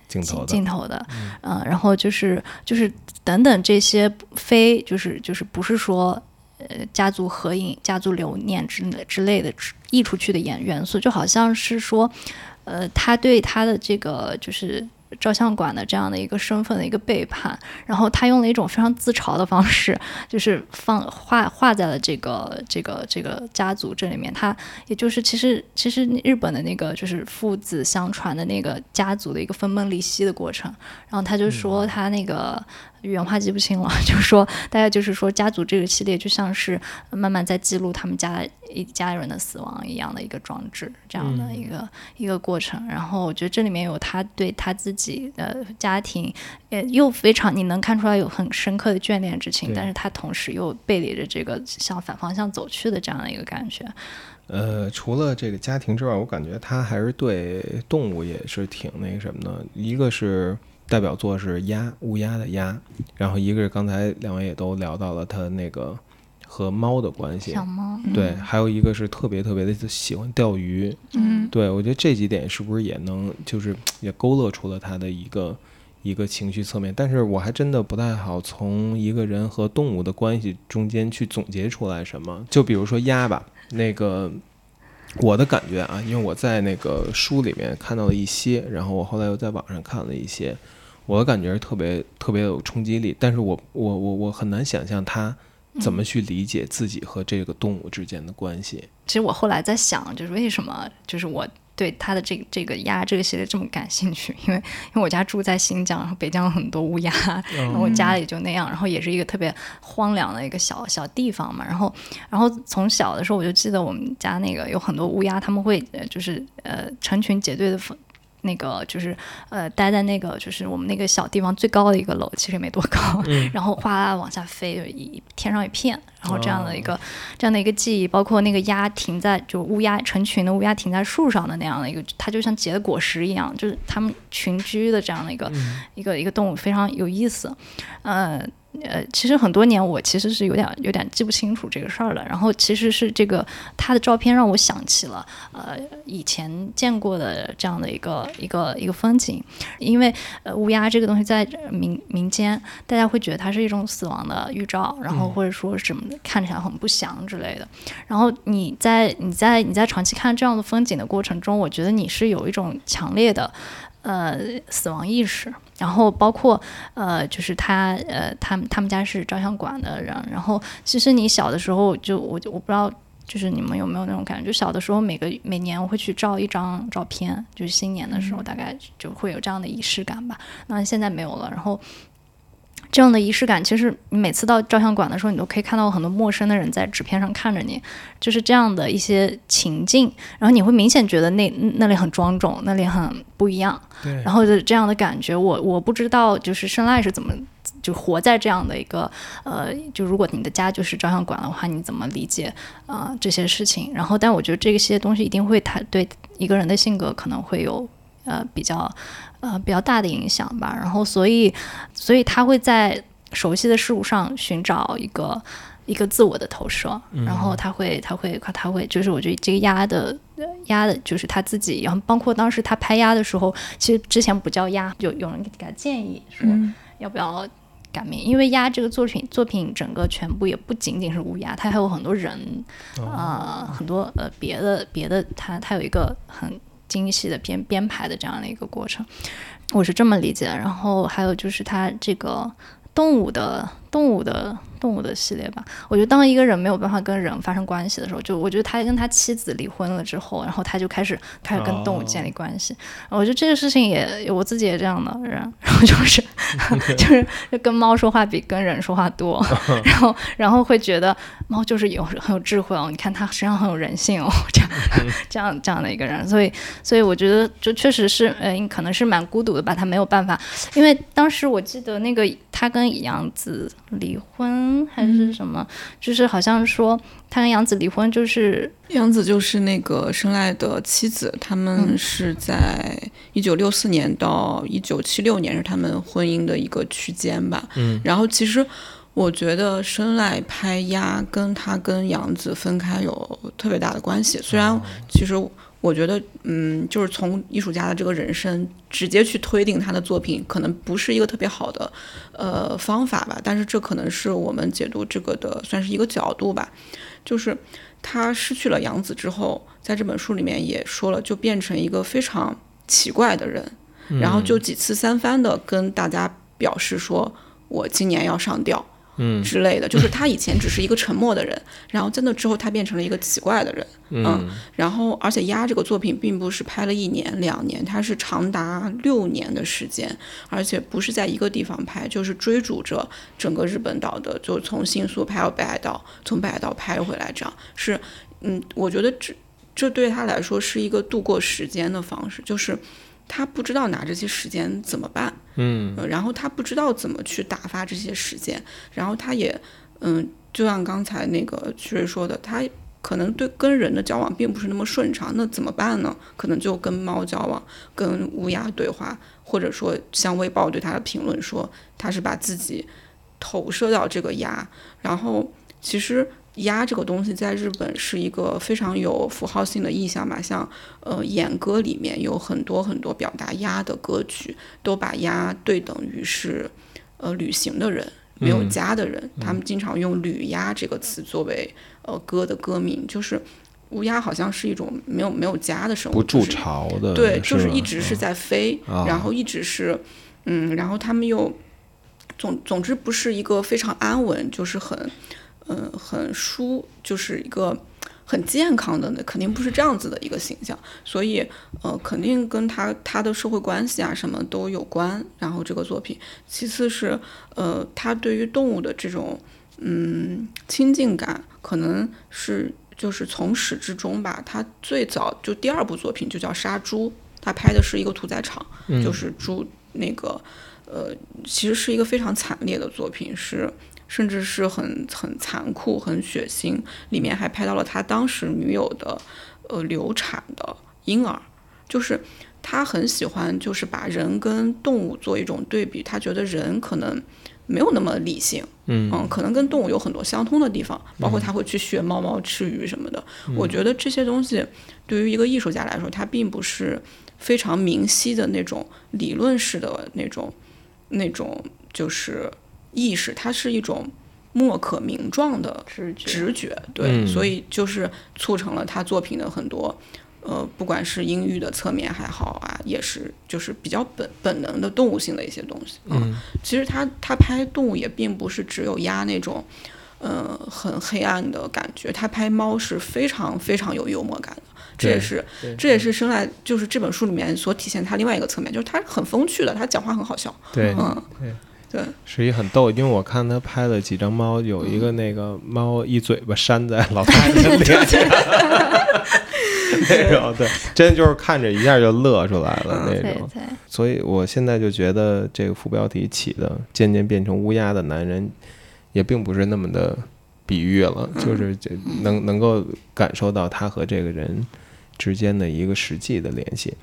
镜头镜头的，嗯，然后就是就是等等这些非就是就是不是说。呃，家族合影、家族留念之之类的溢出去的元元素，就好像是说，呃，他对他的这个就是。照相馆的这样的一个身份的一个背叛，然后他用了一种非常自嘲的方式，就是放画画在了这个这个这个家族这里面。他也就是其实其实日本的那个就是父子相传的那个家族的一个分崩离析的过程。然后他就说他那个原话记不清了，就说大概就是说家族这个系列就像是慢慢在记录他们家一家人的死亡一样的一个装置，这样的一个一个过程。然后我觉得这里面有他对他自己。的家庭，也，又非常你能看出来有很深刻的眷恋之情，但是他同时又背离着这个向反方向走去的这样的一个感觉。呃，除了这个家庭之外，我感觉他还是对动物也是挺那个什么的。一个是代表作是鸭，乌鸦的鸭，然后一个是刚才两位也都聊到了他那个。和猫的关系，小猫对，还有一个是特别特别的喜欢钓鱼，嗯，对我觉得这几点是不是也能就是也勾勒出了他的一个一个情绪侧面？但是我还真的不太好从一个人和动物的关系中间去总结出来什么。就比如说鸭吧，那个我的感觉啊，因为我在那个书里面看到了一些，然后我后来又在网上看了一些，我的感觉是特别特别有冲击力，但是我我我我很难想象它。怎么去理解自己和这个动物之间的关系？其实我后来在想，就是为什么，就是我对他的这个这个鸭这个系列这么感兴趣？因为因为我家住在新疆，然后北疆有很多乌鸦，然后我家里就那样，然后也是一个特别荒凉的一个小小地方嘛。然后然后从小的时候我就记得我们家那个有很多乌鸦，他们会就是呃成群结队的。那个就是呃，待在那个就是我们那个小地方最高的一个楼，其实也没多高，然后哗啦往下飞，就一天上一片，然后这样的一个这样的一个记忆，包括那个鸭停在就乌鸦成群的乌鸦停在树上的那样的一个，它就像结的果实一样，就是它们群居的这样的一个一个一个动物，非常有意思，呃。呃，其实很多年我其实是有点有点记不清楚这个事儿了。然后其实是这个他的照片让我想起了呃以前见过的这样的一个一个一个风景。因为呃乌鸦这个东西在民民间，大家会觉得它是一种死亡的预兆，然后或者说什么看起来很不祥之类的。然后你在你在你在长期看这样的风景的过程中，我觉得你是有一种强烈的。呃，死亡意识，然后包括呃，就是他呃，他们他们家是照相馆的人，然后其实你小的时候就我我不知道，就是你们有没有那种感觉，就小的时候每个每年我会去照一张照片，就是新年的时候大概就会有这样的仪式感吧，那现在没有了，然后。这样的仪式感，其实你每次到照相馆的时候，你都可以看到很多陌生的人在纸片上看着你，就是这样的一些情境，然后你会明显觉得那那里很庄重，那里很不一样。对。然后就这样的感觉，我我不知道，就是生赖是怎么就活在这样的一个呃，就如果你的家就是照相馆的话，你怎么理解啊这些事情？然后，但我觉得这些东西一定会他对一个人的性格可能会有呃比较。呃，比较大的影响吧。然后，所以，所以他会在熟悉的事物上寻找一个。一个自我的投射，然后他会他会他会就是我觉得这个鸭的鸭的就是他自己，然后包括当时他拍鸭的时候，其实之前不叫鸭，有有人给他建议说要不要改名，因为鸭这个作品作品整个全部也不仅仅是乌鸦，它还有很多人啊，很多呃别的别的，它它有一个很精细的编编排的这样的一个过程，我是这么理解。然后还有就是它这个动物的动物的。动物的系列吧，我觉得当一个人没有办法跟人发生关系的时候，就我觉得他跟他妻子离婚了之后，然后他就开始开始跟动物建立关系。我觉得这个事情也我自己也这样的人，然后就是 就是跟猫说话比跟人说话多，然后然后会觉得猫就是有很有智慧哦，你看它身上很有人性哦，这样 这样这样的一个人，所以所以我觉得就确实是呃，可能是蛮孤独的吧，他没有办法，因为当时我记得那个他跟杨子离婚。还是什么？就是好像说他跟杨子离婚，就是杨子就是那个生赖的妻子，他们是在一九六四年到一九七六年是他们婚姻的一个区间吧。嗯，然后其实我觉得生来拍鸭跟他跟杨紫分开有特别大的关系，虽然其实。我觉得，嗯，就是从艺术家的这个人生直接去推定他的作品，可能不是一个特别好的，呃，方法吧。但是这可能是我们解读这个的算是一个角度吧。就是他失去了杨子之后，在这本书里面也说了，就变成一个非常奇怪的人，然后就几次三番的跟大家表示说，我今年要上吊。嗯。之类的，就是他以前只是一个沉默的人，然后在那之后他变成了一个奇怪的人，嗯，然后而且鸭这个作品并不是拍了一年两年，它是长达六年的时间，而且不是在一个地方拍，就是追逐着整个日本岛的，就从新宿拍到北海道，从北海道拍回来，这样。是，嗯，我觉得这这对他来说是一个度过时间的方式，就是。他不知道拿这些时间怎么办，嗯，然后他不知道怎么去打发这些时间，然后他也，嗯，就像刚才那个徐瑞说的，他可能对跟人的交往并不是那么顺畅，那怎么办呢？可能就跟猫交往，跟乌鸦对话，或者说像微报对他的评论说，他是把自己投射到这个鸭，然后其实。鸭这个东西在日本是一个非常有符号性的意象吧，像呃演歌里面有很多很多表达鸭的歌曲，都把鸭对等于是呃旅行的人，没有家的人，他们经常用旅鸭这个词作为呃歌的歌名，就是乌鸦好像是一种没有没有家的生物，不筑巢的，对，就是一直？是在飞，然后一直是嗯，然后他们又总总之不是一个非常安稳，就是很。嗯，很舒，就是一个很健康的，那肯定不是这样子的一个形象，所以呃，肯定跟他他的社会关系啊什么都有关。然后这个作品，其次是呃，他对于动物的这种嗯亲近感，可能是就是从始至终吧。他最早就第二部作品就叫《杀猪》，他拍的是一个屠宰场，就是猪那个呃，其实是一个非常惨烈的作品，是。甚至是很很残酷、很血腥，里面还拍到了他当时女友的，呃，流产的婴儿。就是他很喜欢，就是把人跟动物做一种对比。他觉得人可能没有那么理性，嗯嗯，可能跟动物有很多相通的地方，包括他会去学猫猫吃鱼什么的。我觉得这些东西对于一个艺术家来说，他并不是非常明晰的那种理论式的那种那种就是。意识，它是一种莫可名状的直觉，直觉对，所以就是促成了他作品的很多，呃，不管是阴郁的侧面还好啊，也是就是比较本本能的动物性的一些东西。嗯，其实他他拍动物也并不是只有鸭那种，呃，很黑暗的感觉，他拍猫是非常非常有幽默感的，这也是这也是生来就是这本书里面所体现他另外一个侧面，就是他很风趣的，他讲话很好笑。对，嗯，对。对，是一很逗，因为我看他拍了几张猫，有一个那个猫一嘴巴扇在老太太脸上，那种对，真就是看着一下就乐出来了那种。所以我现在就觉得这个副标题起的“渐渐变成乌鸦的男人”，也并不是那么的比喻了，就是这能能够感受到他和这个人之间的一个实际的联系。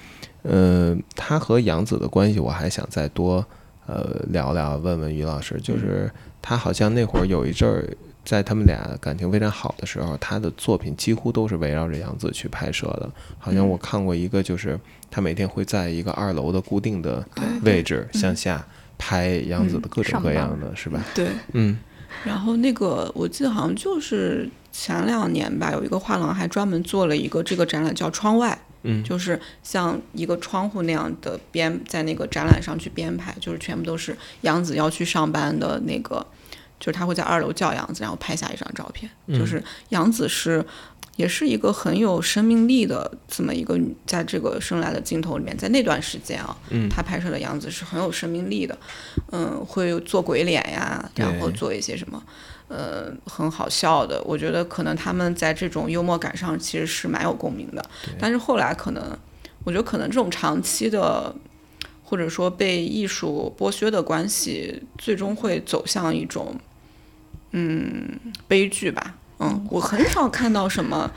嗯，他和杨子的关系，我还想再多。呃聊聊，问问于老师，就是他好像那会儿有一阵儿，在他们俩感情非常好的时候，他的作品几乎都是围绕着杨子去拍摄的。好像我看过一个，就是他每天会在一个二楼的固定的位置向下拍杨子的各种各样的，是吧？对，嗯。然后那个我记得好像就是前两年吧，有一个画廊还专门做了一个这个展览，叫《窗外》，嗯，就是像一个窗户那样的编，在那个展览上去编排，就是全部都是杨子要去上班的那个，就是他会在二楼叫杨子，然后拍下一张照片，就是杨子是。也是一个很有生命力的这么一个，在这个生来的镜头里面，在那段时间啊，嗯，他拍摄的杨子是很有生命力的，嗯，会做鬼脸呀，然后做一些什么，呃，很好笑的。我觉得可能他们在这种幽默感上其实是蛮有共鸣的。但是后来可能，我觉得可能这种长期的，或者说被艺术剥削的关系，最终会走向一种，嗯，悲剧吧。嗯，我很少看到什么，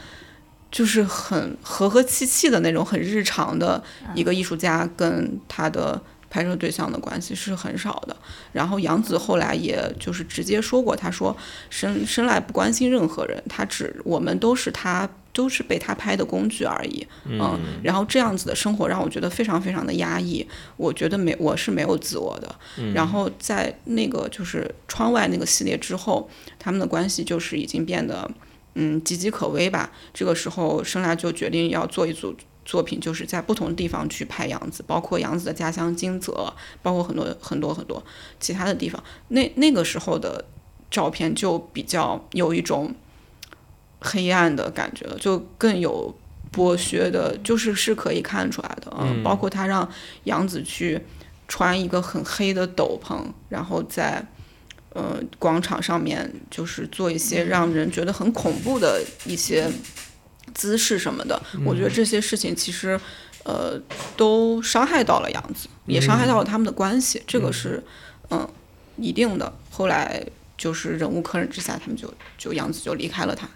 就是很和和气气的那种很日常的一个艺术家跟他的拍摄对象的关系是很少的。然后杨子后来也就是直接说过，他说生生来不关心任何人，他只我们都是他都是被他拍的工具而已。嗯，然后这样子的生活让我觉得非常非常的压抑，我觉得没我是没有自我的。然后在那个就是窗外那个系列之后。他们的关系就是已经变得，嗯，岌岌可危吧。这个时候，生来就决定要做一组作品，就是在不同的地方去拍杨子，包括杨子的家乡金泽，包括很多很多很多其他的地方。那那个时候的照片就比较有一种黑暗的感觉了，就更有剥削的，就是是可以看出来的。嗯，包括他让杨子去穿一个很黑的斗篷，然后在。呃，广场上面就是做一些让人觉得很恐怖的一些姿势什么的，我觉得这些事情其实呃都伤害到了杨子，也伤害到了他们的关系，这个是嗯一定的。后来就是忍无可忍之下，他们就就杨子就离开了他。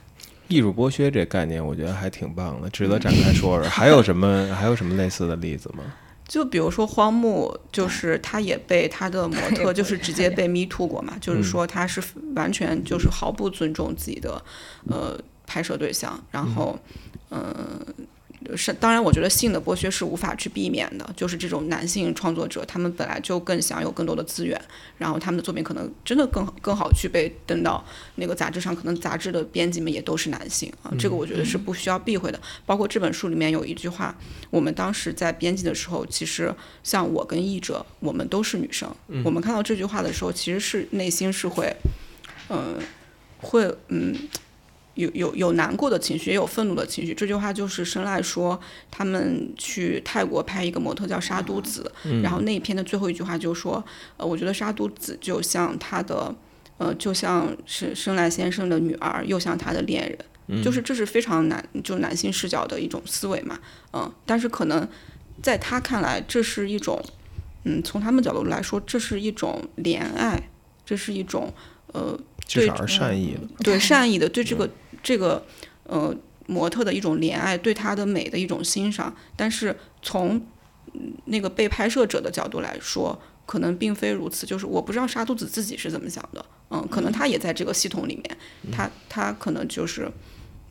艺术剥削这概念，我觉得还挺棒的，值得展开说说。还有什么还有什么类似的例子吗？就比如说荒木，就是他也被他的模特 就是直接被 me too 过嘛，就是说他是完全就是毫不尊重自己的呃拍摄对象，然后嗯。是，当然，我觉得性的剥削是无法去避免的。就是这种男性创作者，他们本来就更享有更多的资源，然后他们的作品可能真的更更好去被登到那个杂志上。可能杂志的编辑们也都是男性啊，这个我觉得是不需要避讳的。包括这本书里面有一句话，我们当时在编辑的时候，其实像我跟译者，我们都是女生。我们看到这句话的时候，其实是内心是会，嗯，会嗯。有有有难过的情绪，也有愤怒的情绪。这句话就是生赖说，他们去泰国拍一个模特叫沙都子，然后那一篇的最后一句话就说，呃，我觉得沙都子就像他的，呃，就像是生赖先生的女儿，又像他的恋人，就是这是非常男就男性视角的一种思维嘛，嗯，但是可能在他看来，这是一种，嗯，从他们角度来说，这是一种怜爱，这是一种，呃，至少是善意的，对善意的对这个。这个呃模特的一种怜爱，对她的美的一种欣赏，但是从那个被拍摄者的角度来说，可能并非如此。就是我不知道沙都子自己是怎么想的，嗯，可能他也在这个系统里面，他他可能就是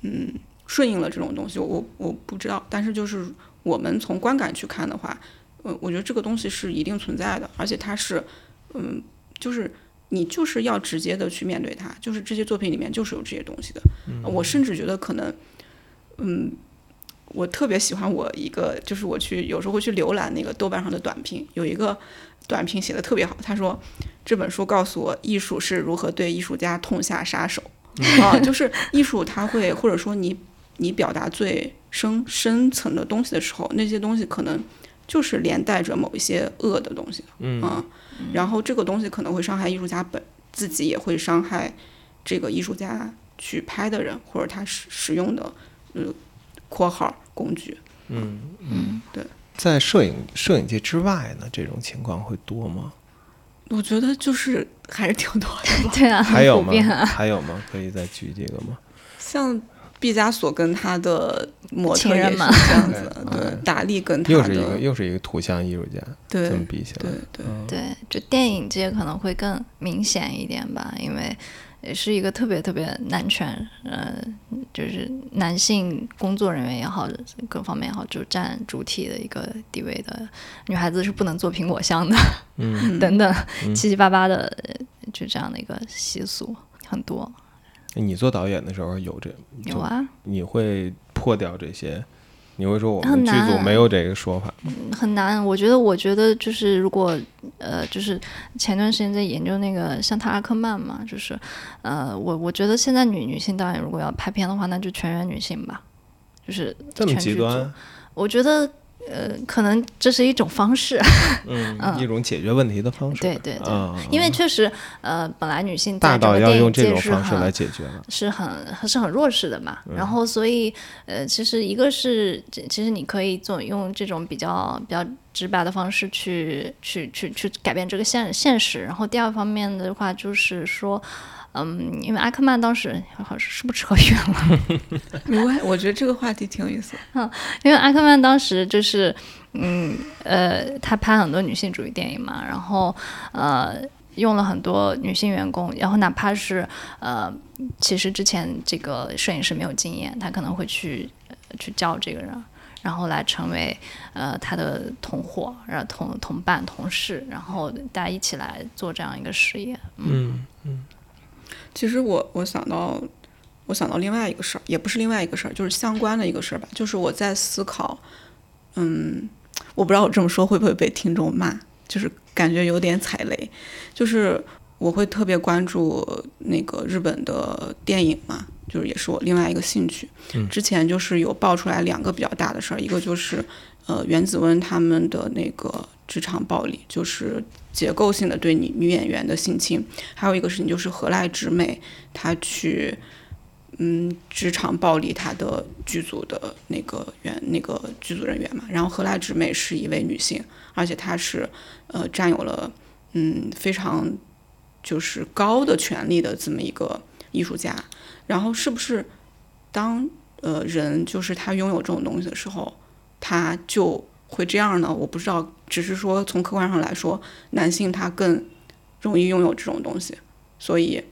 嗯顺应了这种东西，我我不知道。但是就是我们从观感去看的话，呃，我觉得这个东西是一定存在的，而且它是嗯就是。你就是要直接的去面对它，就是这些作品里面就是有这些东西的。我甚至觉得可能，嗯，我特别喜欢我一个，就是我去有时候会去浏览那个豆瓣上的短评，有一个短评写的特别好，他说这本书告诉我艺术是如何对艺术家痛下杀手啊，就是艺术它会或者说你你表达最深深层的东西的时候，那些东西可能就是连带着某一些恶的东西的，嗯。然后这个东西可能会伤害艺术家本自己，也会伤害这个艺术家去拍的人或者他使使用的呃括号工具。嗯嗯，对。在摄影摄影界之外呢，这种情况会多吗？我觉得就是还是挺多的。对啊，还有吗？还有吗？可以再举几个吗？像毕加索跟他的模特情人嘛这样 子，对，达利跟他的又是一个又是一个图像艺术家，对这么比起来，对对对，就电影界可能会更明显一点吧，因为也是一个特别特别男权，呃，就是男性工作人员也好，各方面也好，就占主体的一个地位的。女孩子是不能做苹果香的，嗯，等等，七七八八的，就这样的一个习俗很多。你做导演的时候有这有，啊，你会破掉这些？你会说我们剧组没有这个说法嗯？很难。我觉得，我觉得就是如果呃，就是前段时间在研究那个像塔阿克曼嘛，就是呃，我我觉得现在女女性导演如果要拍片的话，那就全员女性吧，就是这么极端？我觉得呃，可能这是一种方式，嗯，一种解决问题的方式。对对对啊，因为确实呃，本来女性大到要用这种方式来解决了。是很是很弱势的嘛。然后所以呃，其实一个是其实你可以总用这种比较比较直白的方式去去去去改变这个现现实。然后第二方面的话就是说。嗯，因为阿克曼当时好像是不是扯远了？没关系，我觉得这个话题挺有意思。嗯因为阿克曼当时就是，嗯呃，他拍很多女性主义电影嘛，然后呃用了很多女性员工，然后哪怕是呃，其实之前这个摄影师没有经验，他可能会去、呃去教这个人。然后来成为呃他的同伙，然后同同伴、同事，然后大家一起来做这样一个事业。嗯嗯其实我我想到，我想到另外一个事儿，也不是另外一个事儿，就是相关的一个事儿吧。就是我在思考，嗯，我不知道我这么说会不会被听众骂，就是感觉有点踩雷。就是我会特别关注那个日本的电影嘛，就是也是我另外一个兴趣。嗯之前就是有爆出来两个比较大的事儿，一个就是呃原子温他们的那个职场暴力，就是结构性的对女女演员的性侵，还有一个事情就是何濑直美她去嗯职场暴力她的剧组的那个员那个剧组人员嘛，然后何濑直美是一位女性，而且她是呃占有了嗯非常就是高的权利的这么一个艺术家，然后是不是当呃人就是他拥有这种东西的时候，他就会这样呢？我不知道，只是说从客观上来说，男性他更容易拥有这种东西，所以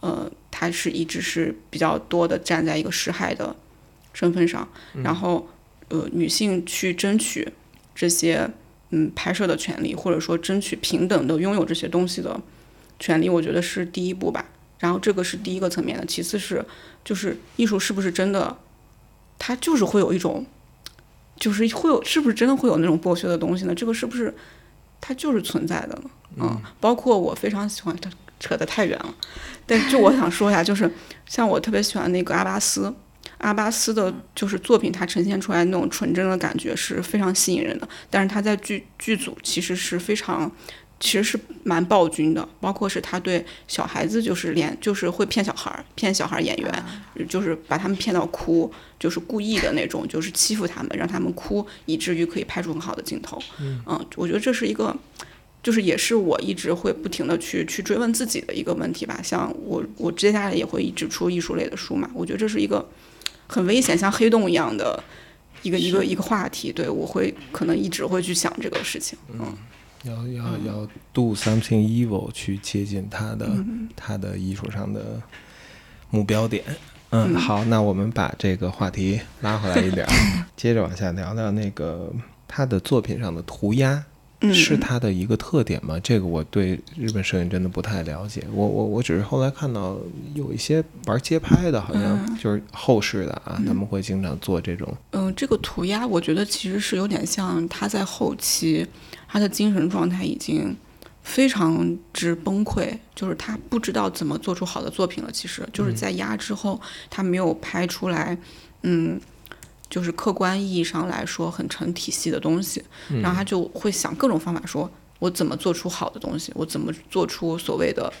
呃，他是一直是比较多的站在一个施害的身份上，然后呃，女性去争取这些嗯拍摄的权利，或者说争取平等的拥有这些东西的权利，我觉得是第一步吧。然后这个是第一个层面的，其次是就是艺术是不是真的，它就是会有一种，就是会有是不是真的会有那种剥削的东西呢？这个是不是它就是存在的呢？嗯，包括我非常喜欢它，扯得太远了，但就我想说一下，就是像我特别喜欢那个阿巴斯。阿巴斯的就是作品，它呈现出来那种纯真的感觉是非常吸引人的。但是他在剧剧组其实是非常，其实是蛮暴君的，包括是他对小孩子就是连就是会骗小孩儿，骗小孩儿演员，就是把他们骗到哭，就是故意的那种，就是欺负他们，让他们哭，以至于可以拍出很好的镜头。嗯，我觉得这是一个。就是也是我一直会不停的去去追问自己的一个问题吧，像我我接下来也会一直出艺术类的书嘛，我觉得这是一个很危险，像黑洞一样的一个一个一个话题，对我会可能一直会去想这个事情，嗯，要要要 do something evil 去接近他的、他的艺术上的目标点。嗯，好，那我们把这个话题拉回来一点儿，接着往下聊聊那个他的作品上的涂鸦。是他的一个特点吗？这个我对日本摄影真的不太了解。我我我只是后来看到有一些玩街拍的，好像就是后世的啊，他们会经常做这种。嗯，这个涂鸦，我觉得其实是有点像他在后期，他的精神状态已经非常之崩溃，就是他不知道怎么做出好的作品了。其实就是在压之后，他没有拍出来，嗯。就是客观意义上来说很成体系的东西，然后他就会想各种方法，说我怎么做出好的东西，我怎么做出所谓的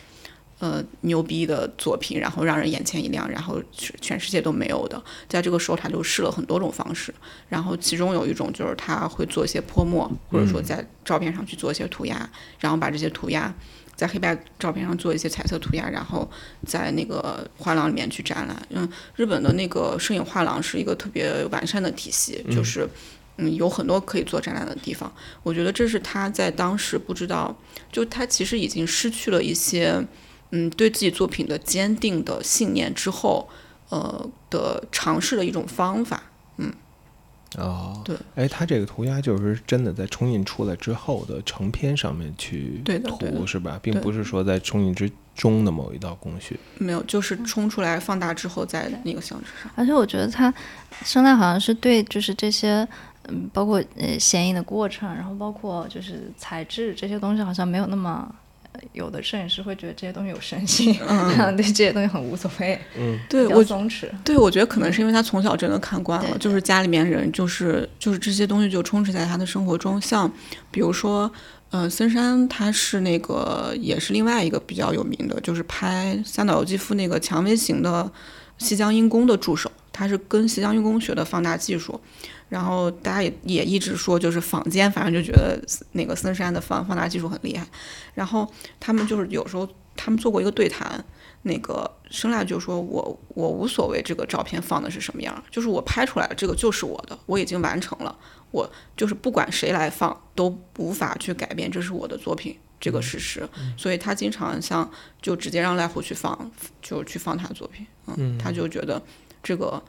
呃牛逼的作品，然后让人眼前一亮，然后全世界都没有的。在这个时候，他就试了很多种方式，然后其中有一种就是他会做一些泼墨，或者说在照片上去做一些涂鸦，然后把这些涂鸦在黑白照片上做一些彩色涂鸦，然后在那个画廊里面去展览。嗯，日本的那个摄影画廊是一个特别完善的体系，就是嗯有很多可以做展览的地方。我觉得这是他在当时不知道，就他其实已经失去了一些嗯对自己作品的坚定的信念之后，呃的尝试的一种方法。嗯。哦，对，哎，他这个涂鸦就是真的在冲印出来之后的成片上面去涂，是吧？并不是说在冲印之中的某一道工序。没有，就是冲出来放大之后在那个相纸上。而且我觉得他生态好像是对，就是这些，嗯，包括呃显影的过程，然后包括就是材质这些东西，好像没有那么。有的摄影师会觉得这些东西有神性，嗯。对这些东西很无所谓，嗯，对我松弛，对我觉得可能是因为他从小真的看惯了，就是家里面人就是就是这些东西就充斥在他的生活中，像比如说，嗯，森山他是那个也是另外一个比较有名的，就是拍三岛由纪夫那个蔷薇型的西江英宫的助手，他是跟西江英宫学的放大技术。然后大家也也一直说，就是坊间反正就觉得那个森山的放放大技术很厉害。然后他们就是有时候他们做过一个对谈，那个生来就说我我无所谓这个照片放的是什么样，就是我拍出来的这个就是我的，我已经完成了，我就是不管谁来放都无法去改变这是我的作品这个事实。所以他经常像就直接让赖虎去放，就去放他的作品，嗯，他就觉得这个。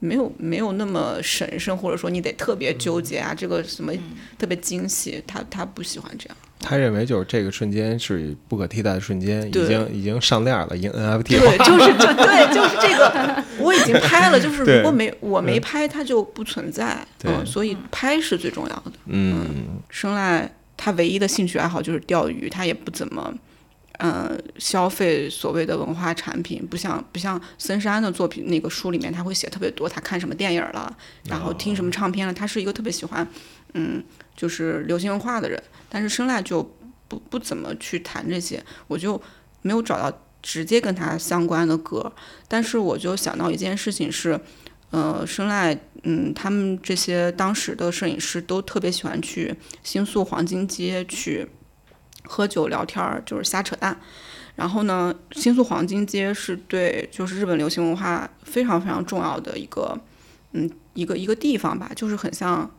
没有没有那么神圣，或者说你得特别纠结啊，这个什么特别惊喜，他他不喜欢这样。他认为就是这个瞬间是不可替代的瞬间，已经已经上链了，已经 NFT 了。对，就是这，对，就是这个，我已经拍了，就是如果没我没拍，它就不存在。嗯，所以拍是最重要的。嗯，生来他唯一的兴趣爱好就是钓鱼，他也不怎么。嗯，消费所谓的文化产品，不像不像森山的作品那个书里面，他会写特别多，他看什么电影了，然后听什么唱片了，他是一个特别喜欢，嗯，就是流行文化的人。但是生赖就不不怎么去谈这些，我就没有找到直接跟他相关的歌。但是我就想到一件事情是，呃，生赖，嗯，他们这些当时的摄影师都特别喜欢去新宿黄金街去。喝酒聊天儿就是瞎扯淡，然后呢，新宿黄金街是对就是日本流行文化非常非常重要的一个，嗯，一个一个地方吧，就是很像，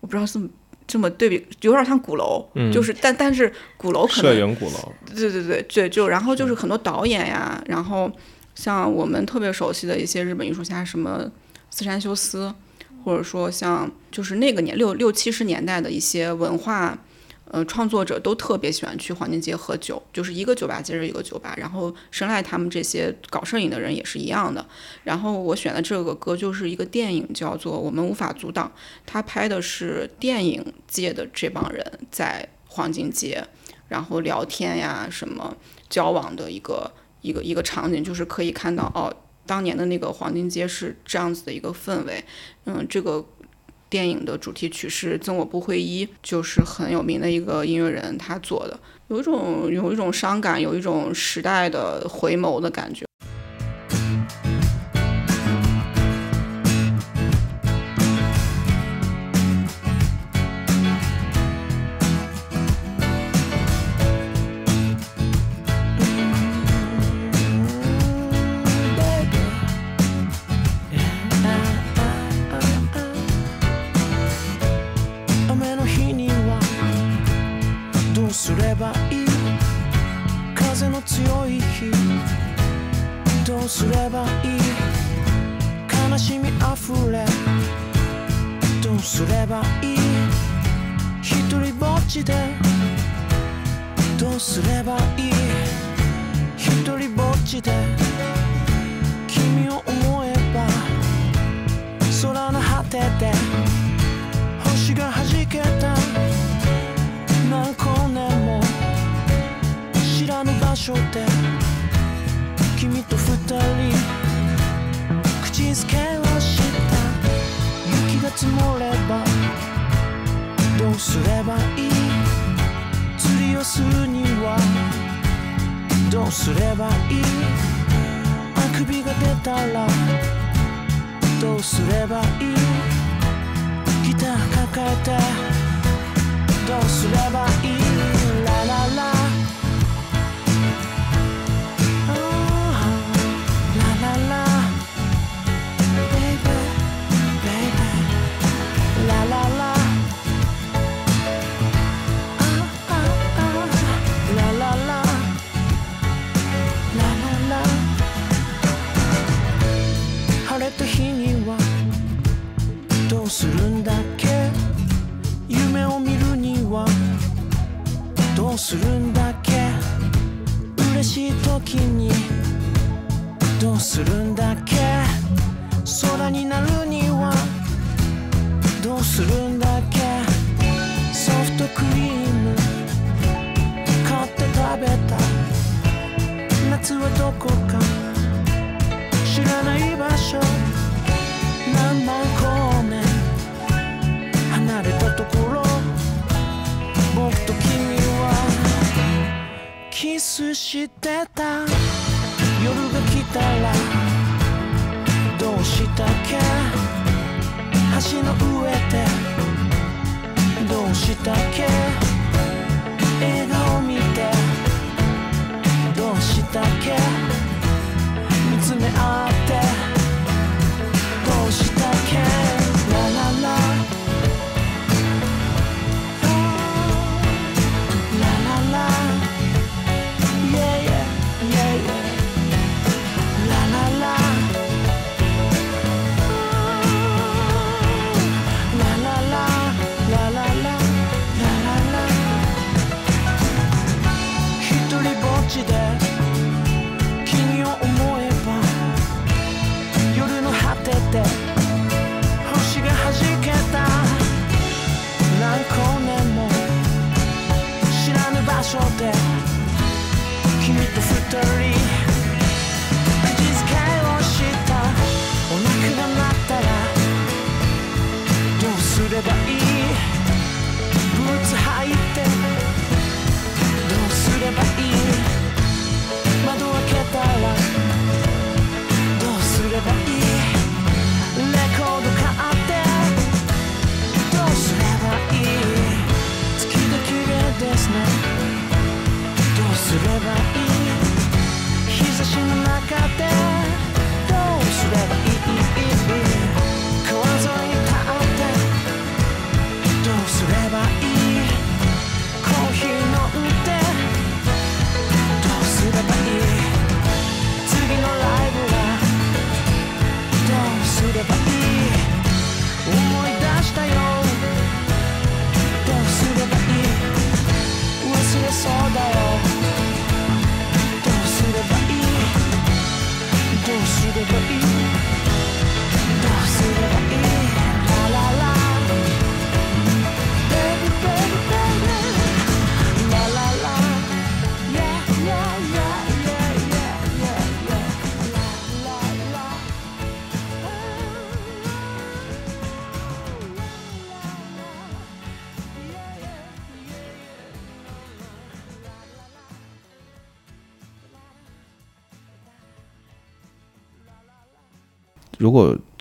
我不知道是这么对比，有点像鼓楼，就是但但是鼓楼可能摄影鼓楼，对对对对，就然后就是很多导演呀，然后像我们特别熟悉的一些日本艺术家，什么四山修斯，或者说像就是那个年六六七十年代的一些文化。呃，创作者都特别喜欢去黄金街喝酒，就是一个酒吧接着一个酒吧。然后神赖他们这些搞摄影的人也是一样的。然后我选的这个歌就是一个电影，叫做《我们无法阻挡》，他拍的是电影界的这帮人在黄金街，然后聊天呀，什么交往的一个一个一个场景，就是可以看到哦，当年的那个黄金街是这样子的一个氛围。嗯，这个。电影的主题曲是《赠我不会一》，就是很有名的一个音乐人他做的，有一种有一种伤感，有一种时代的回眸的感觉。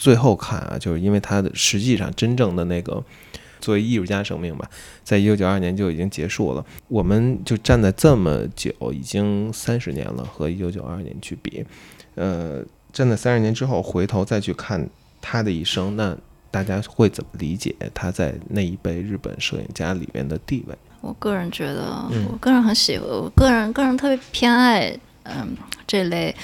最后看啊，就是因为他的实际上真正的那个作为艺术家生命吧，在一九九二年就已经结束了。我们就站在这么久，已经三十年了，和一九九二年去比，呃，站在三十年之后回头再去看他的一生，那大家会怎么理解他在那一辈日本摄影家里面的地位？我个人觉得，嗯我个人很喜欢，我个人个人特别偏爱，嗯，这类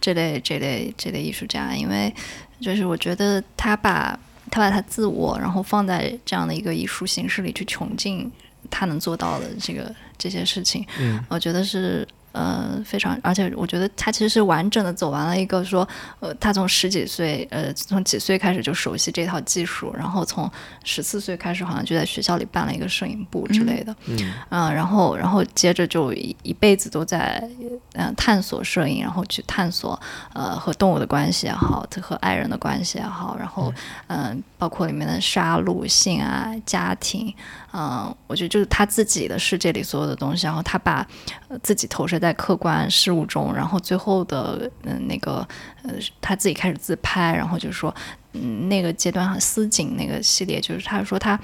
这类这类这类艺术家，因为就是我觉得他把他把他自我，然后放在这样的一个艺术形式里去穷尽他能做到的这个这些事情，嗯我觉得是。呃，非常，而且我觉得他其实是完整的走完了一个说，呃，他从十几岁，呃，从几岁开始就熟悉这套技术，然后从十四岁开始好像就在学校里办了一个摄影部之类的，嗯。嗯，然后然后接着就一一辈子都在嗯、呃探索摄影，然后去探索呃和动物的关系也好，和爱人的关系也好，然后嗯、包括里面的杀戮、性爱、家庭，嗯、我觉得就是他自己的世界里所有的东西，然后他把、呃、自己投射在客观事物中，然后最后的嗯、那个呃他自己开始自拍，然后就说。嗯，那个阶段，思景那个系列，就是他说他，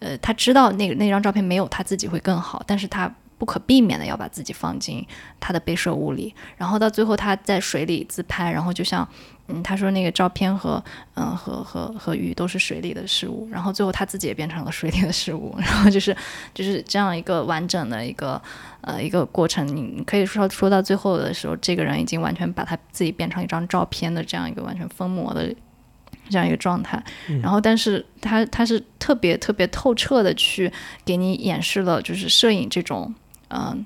呃，他知道那个那张照片没有他自己会更好，但是他不可避免的要把自己放进他的被摄物里，然后到最后他在水里自拍，然后就像，嗯，他说那个照片和嗯、和和和鱼都是水里的事物，然后最后他自己也变成了水里的事物，然后就是就是这样一个完整的一个呃一个过程，你你可以说说到最后的时候，这个人已经完全把他自己变成一张照片的这样一个完全疯魔的。这样一个状态，然后，但是他他是特别特别透彻的去给你演示了，就是摄影这种，嗯、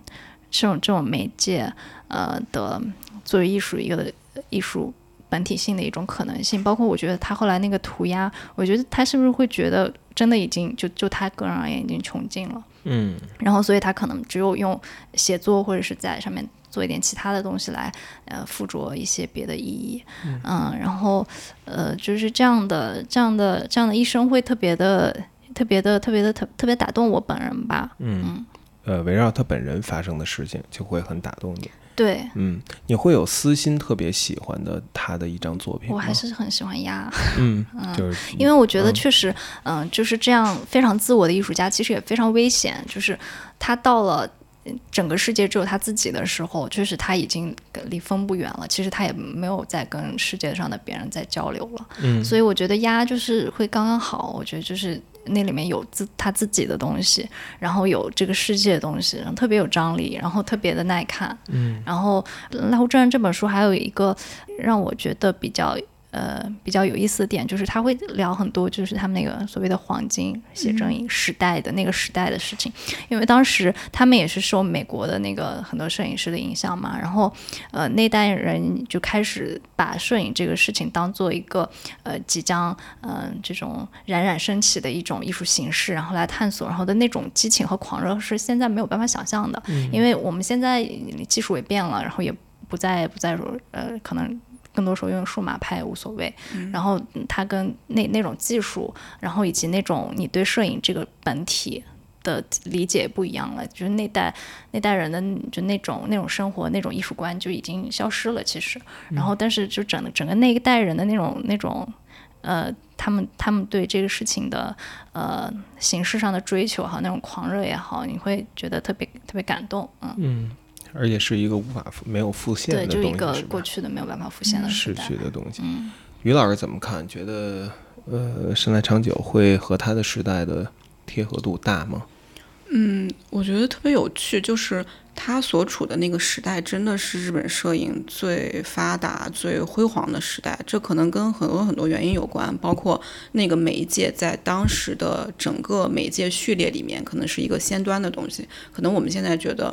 这种这种媒介，呃的作为艺术一个的艺术本体性的一种可能性。包括我觉得他后来那个涂鸦，我觉得他是不是会觉得真的已经就就他个人而言已经穷尽了，嗯。然后所以他可能只有用写作或者是在上面做一点其他的东西来呃附着一些别的意义，嗯，然后呃就是这样的这样的这样的一生会特别的特别的特别的特特别打动我本人吧，嗯，呃，围绕他本人发生的事情就会很打动你。对嗯，你会有私心特别喜欢的他的一张作品？我还是很喜欢鸭。嗯，就是因为我觉得嗯确实，嗯、就是这样非常自我的艺术家，其实也非常危险。就是他到了嗯整个世界只有他自己的时候，确实他已经离风不远了。其实他也没有再跟世界上的别人在交流了。嗯所以我觉得鸭就是会刚刚好。我觉得就是那里面有自他自己的东西，然后有这个世界的东西，然后特别有张力，然后特别的耐看。嗯然后《濑户真人》这本书还有一个让我觉得比较呃比较有意思的点，就是他会聊很多就是他们那个所谓的黄金写真影时代的那个时代的事情，因为当时他们也是受美国的那个很多摄影师的影响嘛，然后呃那代人就开始把摄影这个事情当做一个呃即将嗯、这种冉冉升起的一种艺术形式，然后来探索，然后的那种激情和狂热是现在没有办法想象的，因为我们现在技术也变了，然后也不再不再说呃可能。更多时候用数码拍无所谓，然后嗯它跟那那种技术，然后以及那种你对摄影这个本体的理解不一样了，就是那代那代人的就那种那种生活那种艺术观就已经消失了，其实。然后但是就整整个那一代人的那种那种呃，他们他们对这个事情的呃形式上的追求哈，那种狂热也好，你会觉得特别特别感动，嗯，嗯，而且是一个无法复没有复现对，的东西，是一个过去的没有办法复现的时逝代，去的东西。嗯。于老师怎么看？觉得呃，生来长久会和他的时代的贴合度大吗？嗯，我觉得特别有趣，就是他所处的那个时代，真的是日本摄影最发达、最辉煌的时代。这可能跟很多很多原因有关，包括那个媒介在当时的整个媒介序列里面，可能是一个先端的东西。可能我们现在觉得，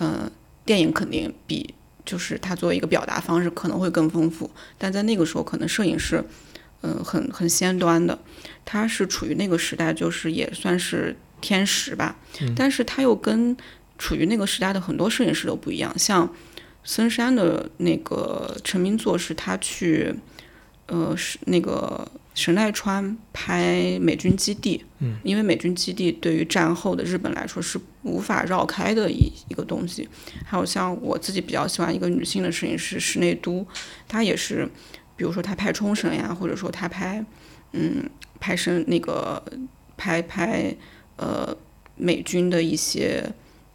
嗯、电影肯定比就是它作为一个表达方式可能会更丰富，但在那个时候，可能摄影是嗯、很很先端的，他是处于那个时代，就是也算是天时吧。但是他又跟处于那个时代的很多摄影师都不一样，像森山的那个成名作是他去，呃，是那个神奈川拍美军基地，嗯，因为美军基地对于战后的日本来说是无法绕开的一一个东西。还有像我自己比较喜欢一个女性的摄影师室内都，她也是，比如说她拍冲绳呀，或者说她拍，嗯，拍生那个拍拍呃美军的一些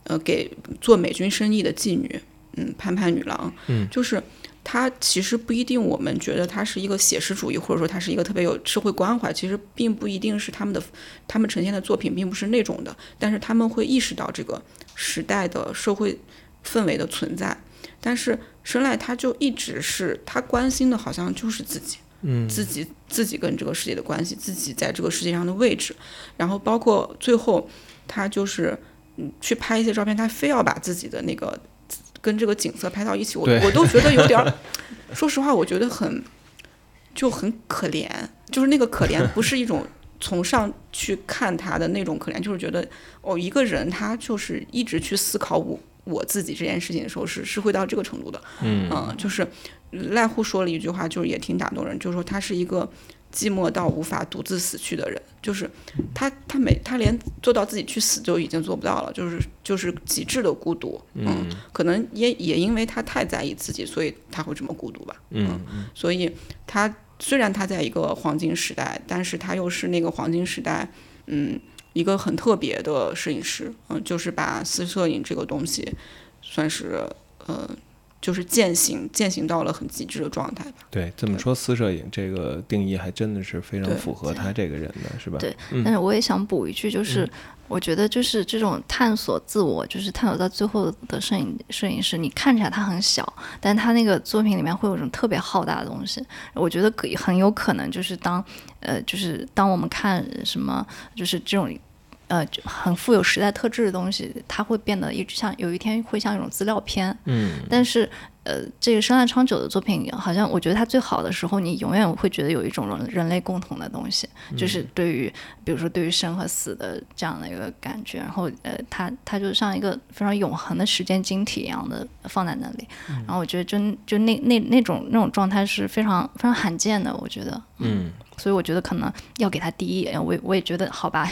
呃给做美军生意的妓女，嗯，潘潘女郎，嗯，就是她其实不一定我们觉得他是一个写实主义，或者说他是一个特别有社会关怀，其实并不一定是他们的他们呈现的作品并不是那种的，但是他们会意识到这个时代的社会氛围的存在，但是生来他就一直是他关心的好像就是自己。嗯。自己自己跟这个世界的关系，自己在这个世界上的位置，然后包括最后他就是嗯去拍一些照片，他非要把自己的那个跟这个景色拍到一起，我我都觉得有点儿，说实话，我觉得很就很可怜，就是那个可怜不是一种 从上去看他的那种可怜，就是觉得哦，一个人他就是一直去思考我我自己这件事情的时候是是会到这个程度的，嗯。嗯，就是赖户说了一句话，就是也挺打动人，就是说他是一个寂寞到无法独自死去的人，就是他他没他连做到自己去死就已经做不到了，就是就是极致的孤独，嗯，可能也也因为他太在意自己，所以他会这么孤独吧，嗯所以他虽然他在一个黄金时代，但是他又是那个黄金时代，嗯，一个很特别的摄影师，嗯，就是把私摄影这个东西，算是呃，就是践行践行到了很极致的状态吧。对，这么说私摄影这个定义还真的是非常符合他这个人的，是吧？对嗯但是我也想补一句，就是我觉得就是这种探索自我，就是探索到最后的摄影摄影师，你看起来他很小，但他那个作品里面会有一种特别浩大的东西。我觉得可以很有可能就是当呃，就是当我们看什么，就是这种。呃就很富有时代特质的东西，它会变得一直像有一天会像一种资料片。嗯但是呃，这个深濑昌久的作品，好像我觉得他最好的时候，你永远会觉得有一种人人类共同的东西，就是对于比如说对于生和死的这样的一个感觉，然后呃，它它就像一个非常永恒的时间晶体一样的放在那里，然后我觉得就就那那那种那种状态是非常非常罕见的，我觉得，嗯所以我觉得可能要给他第一，我也我也觉得好吧，，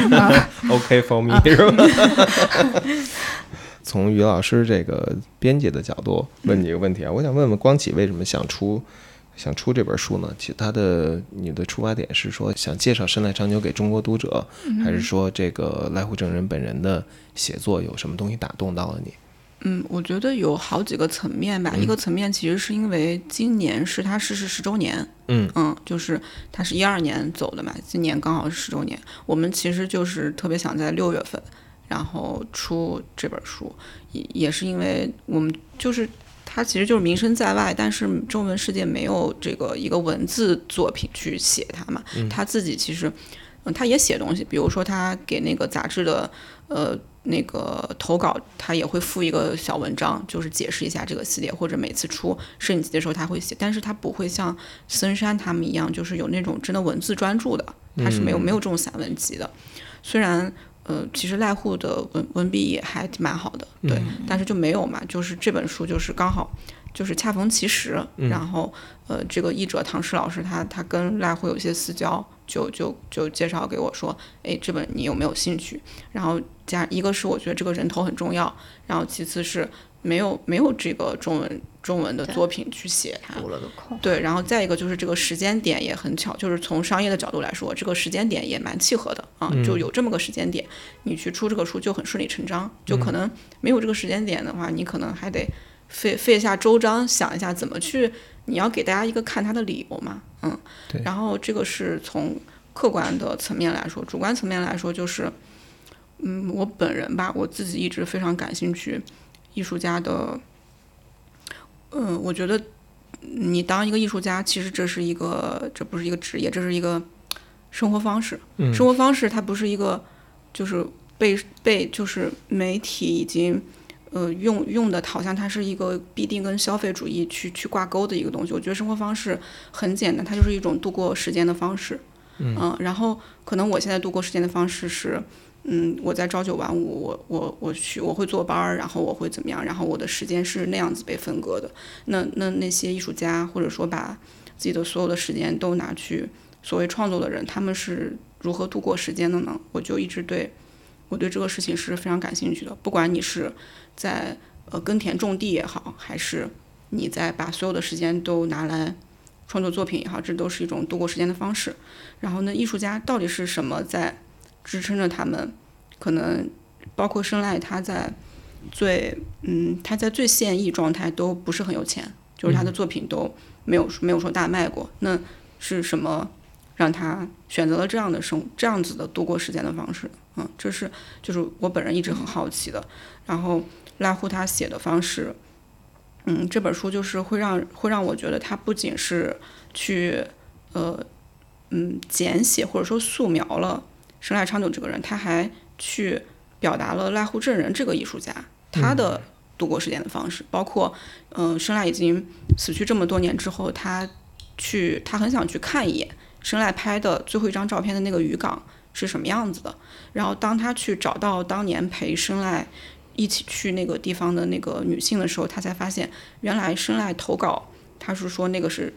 OK for me 是吧？从于老师这个编辑的角度问你一个问题啊，我想问问光启为什么想出想出这本书呢？其他的你的出发点是说想介绍深濑长久给中国读者，还是说这个濑户正人本人的写作有什么东西打动到了你？嗯，我觉得有好几个层面吧。一个层面其实是因为今年是他逝世十周年，嗯嗯，就是他是一二年走的嘛，今年刚好是十周年。我们其实就是特别想在六月份，然后出这本书，也也是因为我们就是他其实就是名声在外，但是中文世界没有这个一个文字作品去写他嘛。他自己其实，嗯，他也写东西，比如说他给那个杂志的，呃。那个投稿，他也会附一个小文章，就是解释一下这个系列，或者每次出摄影集的时候他会写，但是他不会像森山他们一样，就是有那种真的文字专注的，他是没有没有这种散文集的。虽然呃，其实赖户的文文笔也还蛮好的，对，但是就没有嘛，就是这本书就是刚好就是恰逢其时，然后呃，这个译者唐诗老师他他跟赖户有些私交，就就就介绍给我说，哎，这本你有没有兴趣？然后加一个是我觉得这个人头很重要，然后其次是没有没有这个中文中文的作品去写它，补了个空。对，然后再一个就是这个时间点也很巧，就是从商业的角度来说，这个时间点也蛮契合的啊，就有这么个时间点，你去出这个书就很顺理成章。就可能没有这个时间点的话，你可能还得费费一下周章，想一下怎么去，你要给大家一个看它的理由嘛，嗯对。然后这个是从客观的层面来说，主观层面来说就是，嗯，我本人吧，我自己一直非常感兴趣艺术家的。嗯，我觉得你当一个艺术家，其实这是一个，这不是一个职业，这是一个生活方式。嗯生活方式它不是一个，就是被被就是媒体已经呃用用的，好像它是一个必定跟消费主义去去挂钩的一个东西。我觉得生活方式很简单，它就是一种度过时间的方式。嗯、然后可能我现在度过时间的方式是。嗯，我在朝九晚五，我我我去，我会坐班儿，然后我会怎么样？然后我的时间是那样子被分割的。那那那些艺术家，或者说把自己的所有的时间都拿去所谓创作的人，他们是如何度过时间的呢？我就一直对我对这个事情是非常感兴趣的。不管你是在呃耕田种地也好，还是你在把所有的时间都拿来创作作品也好，这都是一种度过时间的方式。然后呢，艺术家到底是什么在支撑着他们？可能包括生赖，他在最嗯他在最现役状态都不是很有钱，就是他的作品都没有没有说大卖过。那是什么让他选择了这样的生这样子的度过时间的方式？嗯，这是就是我本人一直很好奇的。然后拉户他写的方式，嗯，这本书就是会让会让我觉得他不仅是去呃嗯简写或者说素描了生赖昌久这个人，他还去表达了濑户正人这个艺术家他的度过时间的方式，包括嗯、呃，生赖已经死去这么多年之后，他去他很想去看一眼生赖拍的最后一张照片的那个渔港是什么样子的。然后当他去找到当年陪生赖一起去那个地方的那个女性的时候，他才发现原来生赖投稿他是说那个是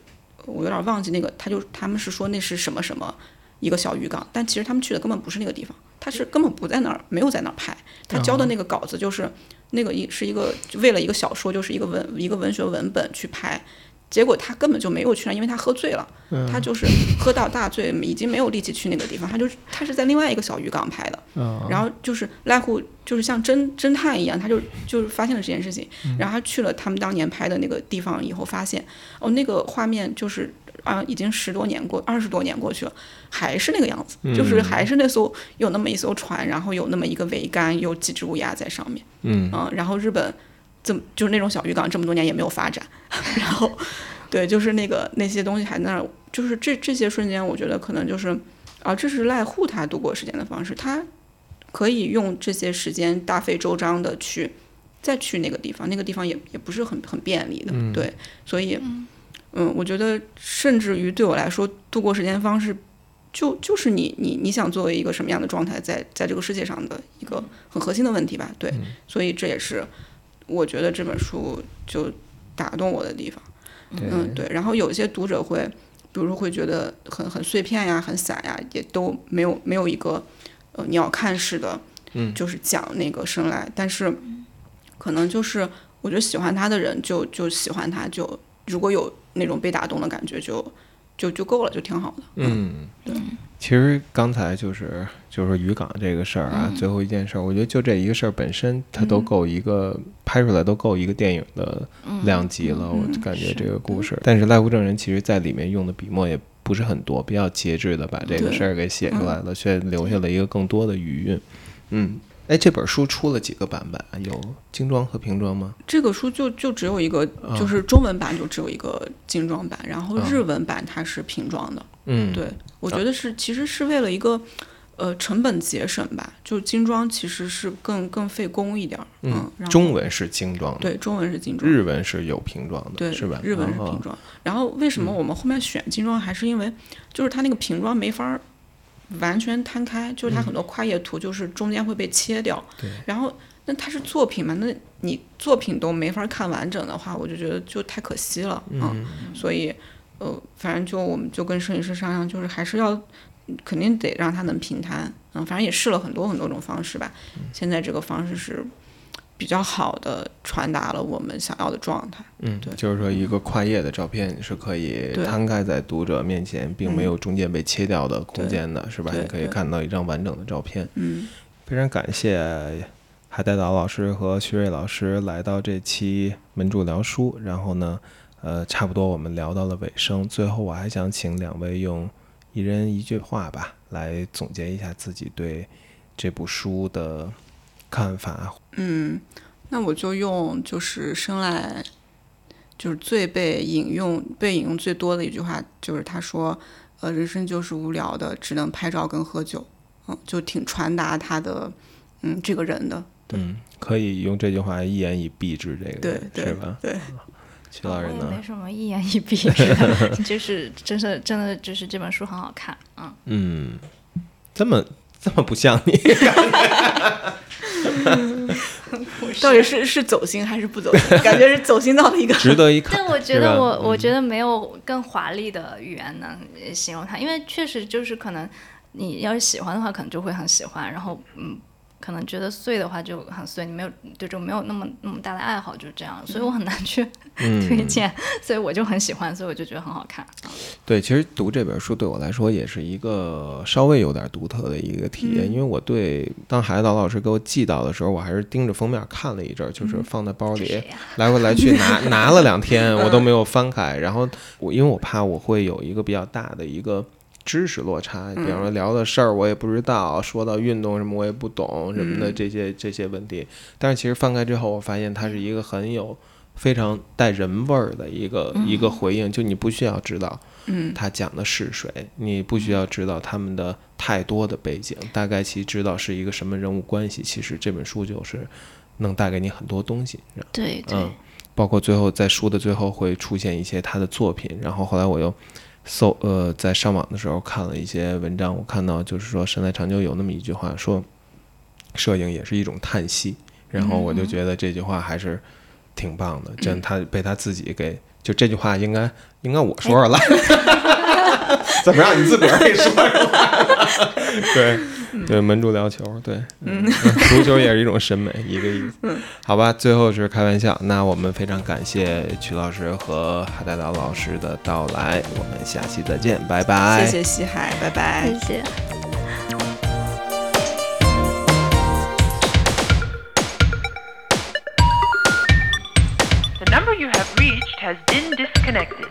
我有点忘记那个，他就他们是说那是什么什么一个小渔港，但其实他们去的根本不是那个地方，他是根本不在那儿，没有在那儿拍，他交的那个稿子就是那个一是一个为了一个小说，就是一个文一个文学文本去拍。结果他根本就没有去那，因为他喝醉了，他就是喝到大醉，已经没有力气去那个地方，他就他是在另外一个小渔港拍的，然后就是赖户就是像侦侦探一样，他就就是发现了这件事情，然后他去了他们当年拍的那个地方以后，发现哦那个画面就是啊已经十多年过二十多年过去了，还是那个样子，就是还是那艘有那么一艘船，然后有那么一个桅杆，有几只乌鸦在上面，嗯。然后日本。这么就是那种小渔港，这么多年也没有发展，然后，对，就是那个那些东西还在那儿，就是这这些瞬间，我觉得可能就是，啊，这是赖户他度过时间的方式，他可以用这些时间大费周章的去再去那个地方，那个地方也也不是很很便利的，对，所以，嗯，我觉得甚至于对我来说，度过时间方式就就是你你你想作为一个什么样的状态，在在这个世界上的一个很核心的问题吧，对，所以这也是我觉得这本书就打动我的地方，嗯，对，然后有一些读者会。比如说会觉得很很碎片呀，很散呀，也都没有没有一个呃鸟瞰式的，嗯，就是讲那个生来，但是可能就是我觉得喜欢他的人就就喜欢他，就如果有那种被打动的感觉，就就就够了，就挺好的。嗯，对。其实刚才就是就是渔港这个事儿啊，最后一件事儿，我觉得就这一个事儿本身，它都够一个拍出来都够一个电影的量级了。我感觉这个故事，但是赖户证人其实在里面用的笔墨也不是很多，比较节制的把这个事儿给写出来了，却留下了一个更多的余韵。嗯。哎，这本书出了几个版本？有精装和平装吗？这个书就就只有一个，就是中文版就只有一个精装版，然后日文版它是平装的。嗯，对，我觉得是其实是为了一个呃成本节省吧，就精装其实是更更费工一点。嗯，中文是精装的，对，中文是精装，日文是有平装的，对，是吧？日文是平装。然后为什么我们后面选精装，还是因为就是它那个平装没法。完全摊开，就是它很多跨页图，就是中间会被切掉。对。然后，那它是作品嘛？那你作品都没法看完整的话，我就觉得就太可惜了嗯。所以，呃，反正就我们就跟摄影师商量，就是还是要肯定得让它能平摊。嗯，反正也试了很多很多种方式吧。现在这个方式是。比较好的传达了我们想要的状态。嗯，对，就是说一个跨页的照片是可以摊开在读者面前，并没有中间被切掉的空间的，是吧？你可以看到一张完整的照片。嗯，非常感谢海带岛老师和徐瑞老师来到这期门主聊书。然后呢，呃，差不多我们聊到了尾声，最后我还想请两位用一人一句话吧，来总结一下自己对这部书的。看法，嗯，那我就用就是生来就是最被引用、被引用最多的一句话，就是他说：“呃，人生就是无聊的，只能拍照跟喝酒。”嗯，就挺传达他的嗯这个人的。嗯，可以用这句话一言以蔽之，这个对对是吧？对，齐老人呢？没什么一言以蔽之，就是真的真的就是这本书很好看。嗯嗯，这么这么不像你。到底是是走心还是不走心？感觉是走心到了一个值得一看。但我觉得我我觉得没有更华丽的语言能形容它，因为确实就是可能你要是喜欢的话，可能就会很喜欢。然后嗯。可能觉得碎的话就很碎，你没有对这没有那么那么大的爱好，就是这样，所以我很难去 推荐，所以我就很喜欢，所以我就觉得很好看。对，其实读这本书对我来说也是一个稍微有点独特的一个体验，因为我对当海岛老师给我寄到的时候，我还是盯着封面看了一阵，就是放在包里来回来去拿 拿了两天，我都没有翻开。然后我因为我怕我会有一个比较大的一个。知识落差，比方说聊的事儿我也不知道，说到运动什么我也不懂什么的这些这些问题。但是其实翻开之后，我发现它是一个很有非常带人味儿的一个一个回应。就你不需要知道，嗯，他讲的是谁，你不需要知道他们的太多的背景，大概其知道是一个什么人物关系。其实这本书就是能带给你很多东西。对对，嗯，包括最后在书的最后会出现一些他的作品，然后后来我又。搜呃，在上网的时候看了一些文章，我看到就是说神在长久有那么一句话说，摄影也是一种叹息，然后我就觉得这句话还是挺棒的，真他被他自己给就这句话应该应该我说说来，怎么让你自个儿给说说？对。对，门柱聊球，对，嗯，足球也是一种审美，一个意思。好吧，最后是开玩笑。那我们非常感谢曲老师和海带岛老师的到来，我们下期再见，拜拜。谢谢西海，拜拜。谢谢。The number you have reached has been disconnected.